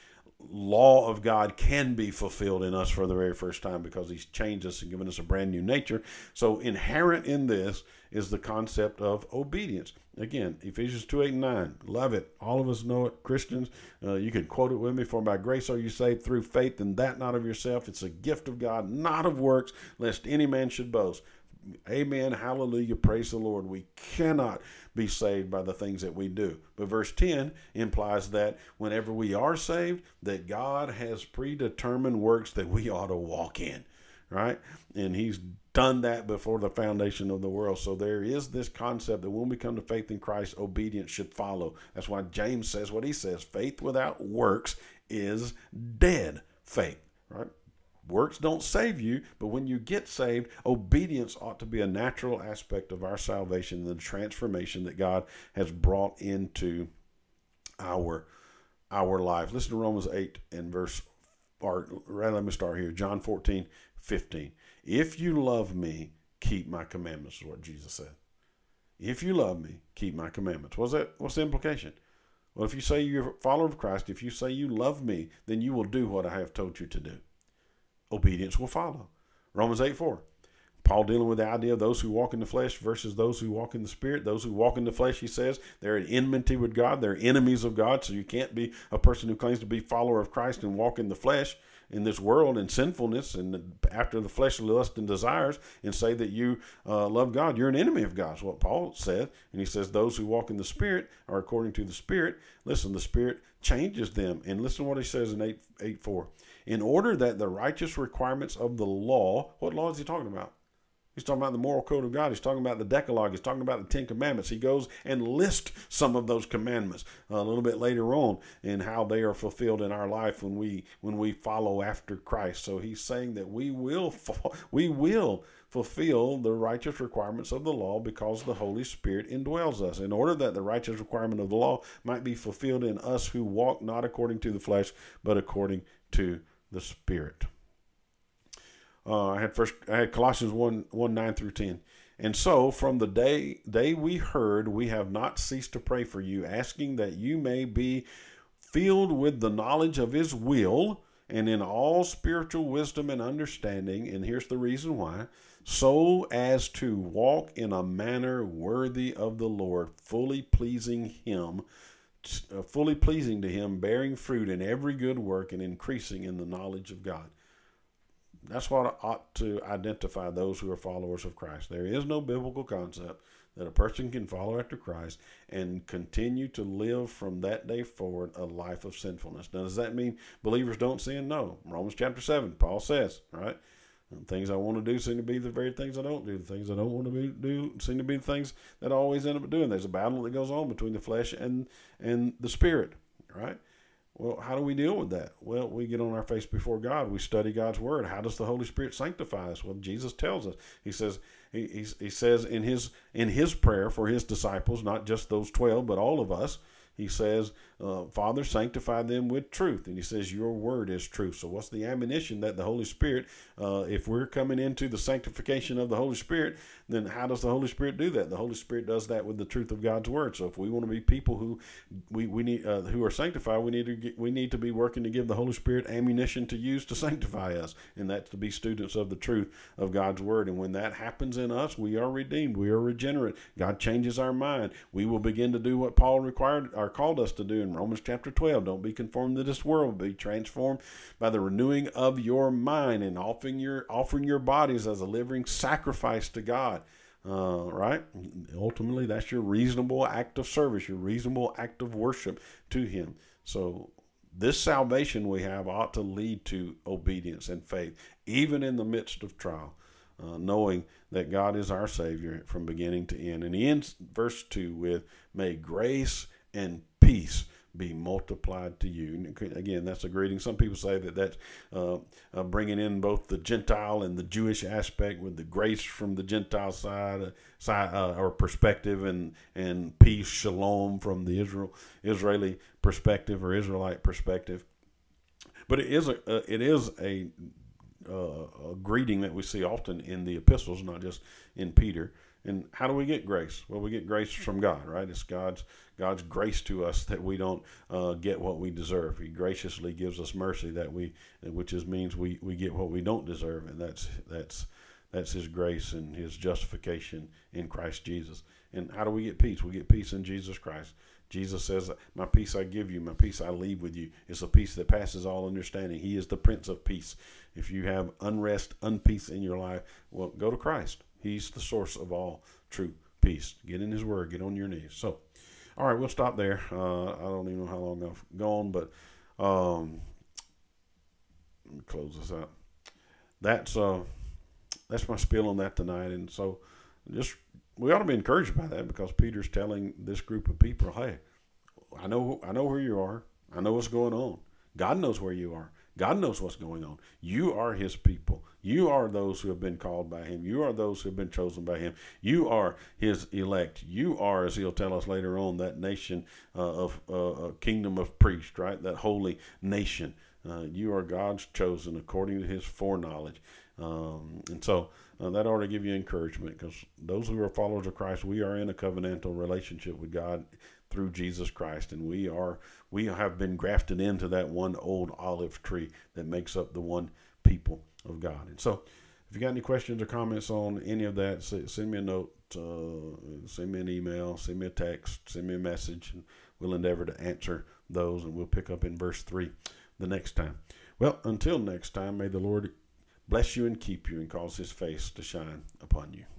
law of God can be fulfilled in us for the very first time because He's changed us and given us a brand new nature. So, inherent in this is the concept of obedience. Again, Ephesians 2 8 and 9. Love it. All of us know it. Christians, uh, you can quote it with me. For by grace are you saved through faith, and that not of yourself. It's a gift of God, not of works, lest any man should boast. Amen. Hallelujah. Praise the Lord. We cannot be saved by the things that we do. But verse 10 implies that whenever we are saved, that God has predetermined works that we ought to walk in, right? And He's done that before the foundation of the world. So there is this concept that when we come to faith in Christ, obedience should follow. That's why James says what he says faith without works is dead faith, right? Works don't save you, but when you get saved, obedience ought to be a natural aspect of our salvation and the transformation that God has brought into our our life. Listen to Romans 8 and verse or right, let me start here. John 14, 15. If you love me, keep my commandments, is what Jesus said. If you love me, keep my commandments. What's that? What's the implication? Well, if you say you're a follower of Christ, if you say you love me, then you will do what I have told you to do obedience will follow. Romans 8 4. Paul dealing with the idea of those who walk in the flesh versus those who walk in the spirit. Those who walk in the flesh, he says, they're in enmity with God. They're enemies of God. So you can't be a person who claims to be follower of Christ and walk in the flesh in this world in sinfulness and after the fleshly lust and desires and say that you uh, love God. You're an enemy of God. Is what Paul said. And he says those who walk in the spirit are according to the spirit. Listen, the spirit changes them. And listen to what he says in 8, 8 4 in order that the righteous requirements of the law, what law is he talking about? He's talking about the moral code of God. He's talking about the Decalogue. He's talking about the Ten Commandments. He goes and lists some of those commandments uh, a little bit later on and how they are fulfilled in our life when we when we follow after Christ. So he's saying that we will (laughs) we will fulfill the righteous requirements of the law because the Holy Spirit indwells us. In order that the righteous requirement of the law might be fulfilled in us who walk not according to the flesh, but according to the Spirit. Uh, I had first I had Colossians 1, 1 9 through 10. And so from the day day we heard, we have not ceased to pray for you, asking that you may be filled with the knowledge of his will and in all spiritual wisdom and understanding. And here's the reason why so as to walk in a manner worthy of the Lord, fully pleasing him uh, fully pleasing to Him, bearing fruit in every good work and increasing in the knowledge of God. That's what ought to identify those who are followers of Christ. There is no biblical concept that a person can follow after Christ and continue to live from that day forward a life of sinfulness. Now, does that mean believers don't sin? No. Romans chapter 7, Paul says, right? The things I want to do seem to be the very things I don't do. The things I don't want to be, do seem to be the things that I always end up doing. There's a battle that goes on between the flesh and and the spirit, right? Well, how do we deal with that? Well, we get on our face before God. We study God's word. How does the Holy Spirit sanctify us? Well, Jesus tells us. He says he, he, he says in his in his prayer for his disciples, not just those twelve, but all of us he says, uh, Father, sanctify them with truth. And he says, Your word is truth. So, what's the ammunition that the Holy Spirit, uh, if we're coming into the sanctification of the Holy Spirit, then how does the Holy Spirit do that? The Holy Spirit does that with the truth of God's word. So, if we want to be people who we, we need uh, who are sanctified, we need to get, we need to be working to give the Holy Spirit ammunition to use to sanctify us, and that's to be students of the truth of God's word. And when that happens in us, we are redeemed. We are regenerate. God changes our mind. We will begin to do what Paul required are called us to do in Romans chapter 12. Don't be conformed to this world, be transformed by the renewing of your mind and offering your offering your bodies as a living sacrifice to God. Uh, right? Ultimately, that's your reasonable act of service, your reasonable act of worship to Him. So, this salvation we have ought to lead to obedience and faith, even in the midst of trial, uh, knowing that God is our Savior from beginning to end. And he ends verse 2 with, May grace and peace be multiplied to you. And again, that's a greeting. Some people say that that's uh, uh, bringing in both the Gentile and the Jewish aspect with the grace from the Gentile side, uh, side uh, or perspective, and and peace, shalom from the Israel Israeli perspective or Israelite perspective. But it is a uh, it is a, uh, a greeting that we see often in the epistles, not just in Peter. And how do we get grace? Well, we get grace from God, right? It's God's God's grace to us that we don't uh, get what we deserve. He graciously gives us mercy that we, which is means we, we get what we don't deserve, and that's that's that's His grace and His justification in Christ Jesus. And how do we get peace? We get peace in Jesus Christ. Jesus says, My peace I give you, my peace I leave with you. It's a peace that passes all understanding. He is the Prince of Peace. If you have unrest, unpeace in your life, well, go to Christ. He's the source of all true peace. Get in His Word, get on your knees. So, all right, we'll stop there. Uh, I don't even know how long I've gone, but um, let me close this out. That's uh, that's my spiel on that tonight, and so just we ought to be encouraged by that because Peter's telling this group of people, "Hey, I know I know where you are. I know what's going on. God knows where you are. God knows what's going on. You are His people. You are those who have been called by Him. You are those who have been chosen by Him. You are His elect. You are, as He'll tell us later on, that nation uh, of uh, a kingdom of priests, right? That holy nation. Uh, you are God's chosen according to His foreknowledge. Um, and so uh, that ought to give you encouragement because those who are followers of Christ, we are in a covenantal relationship with God through Jesus Christ, and we are we have been grafted into that one old olive tree that makes up the one people of God. And so, if you got any questions or comments on any of that, send me a note, uh, send me an email, send me a text, send me a message, and we'll endeavor to answer those, and we'll pick up in verse three the next time. Well, until next time, may the Lord bless you and keep you and cause His face to shine upon you.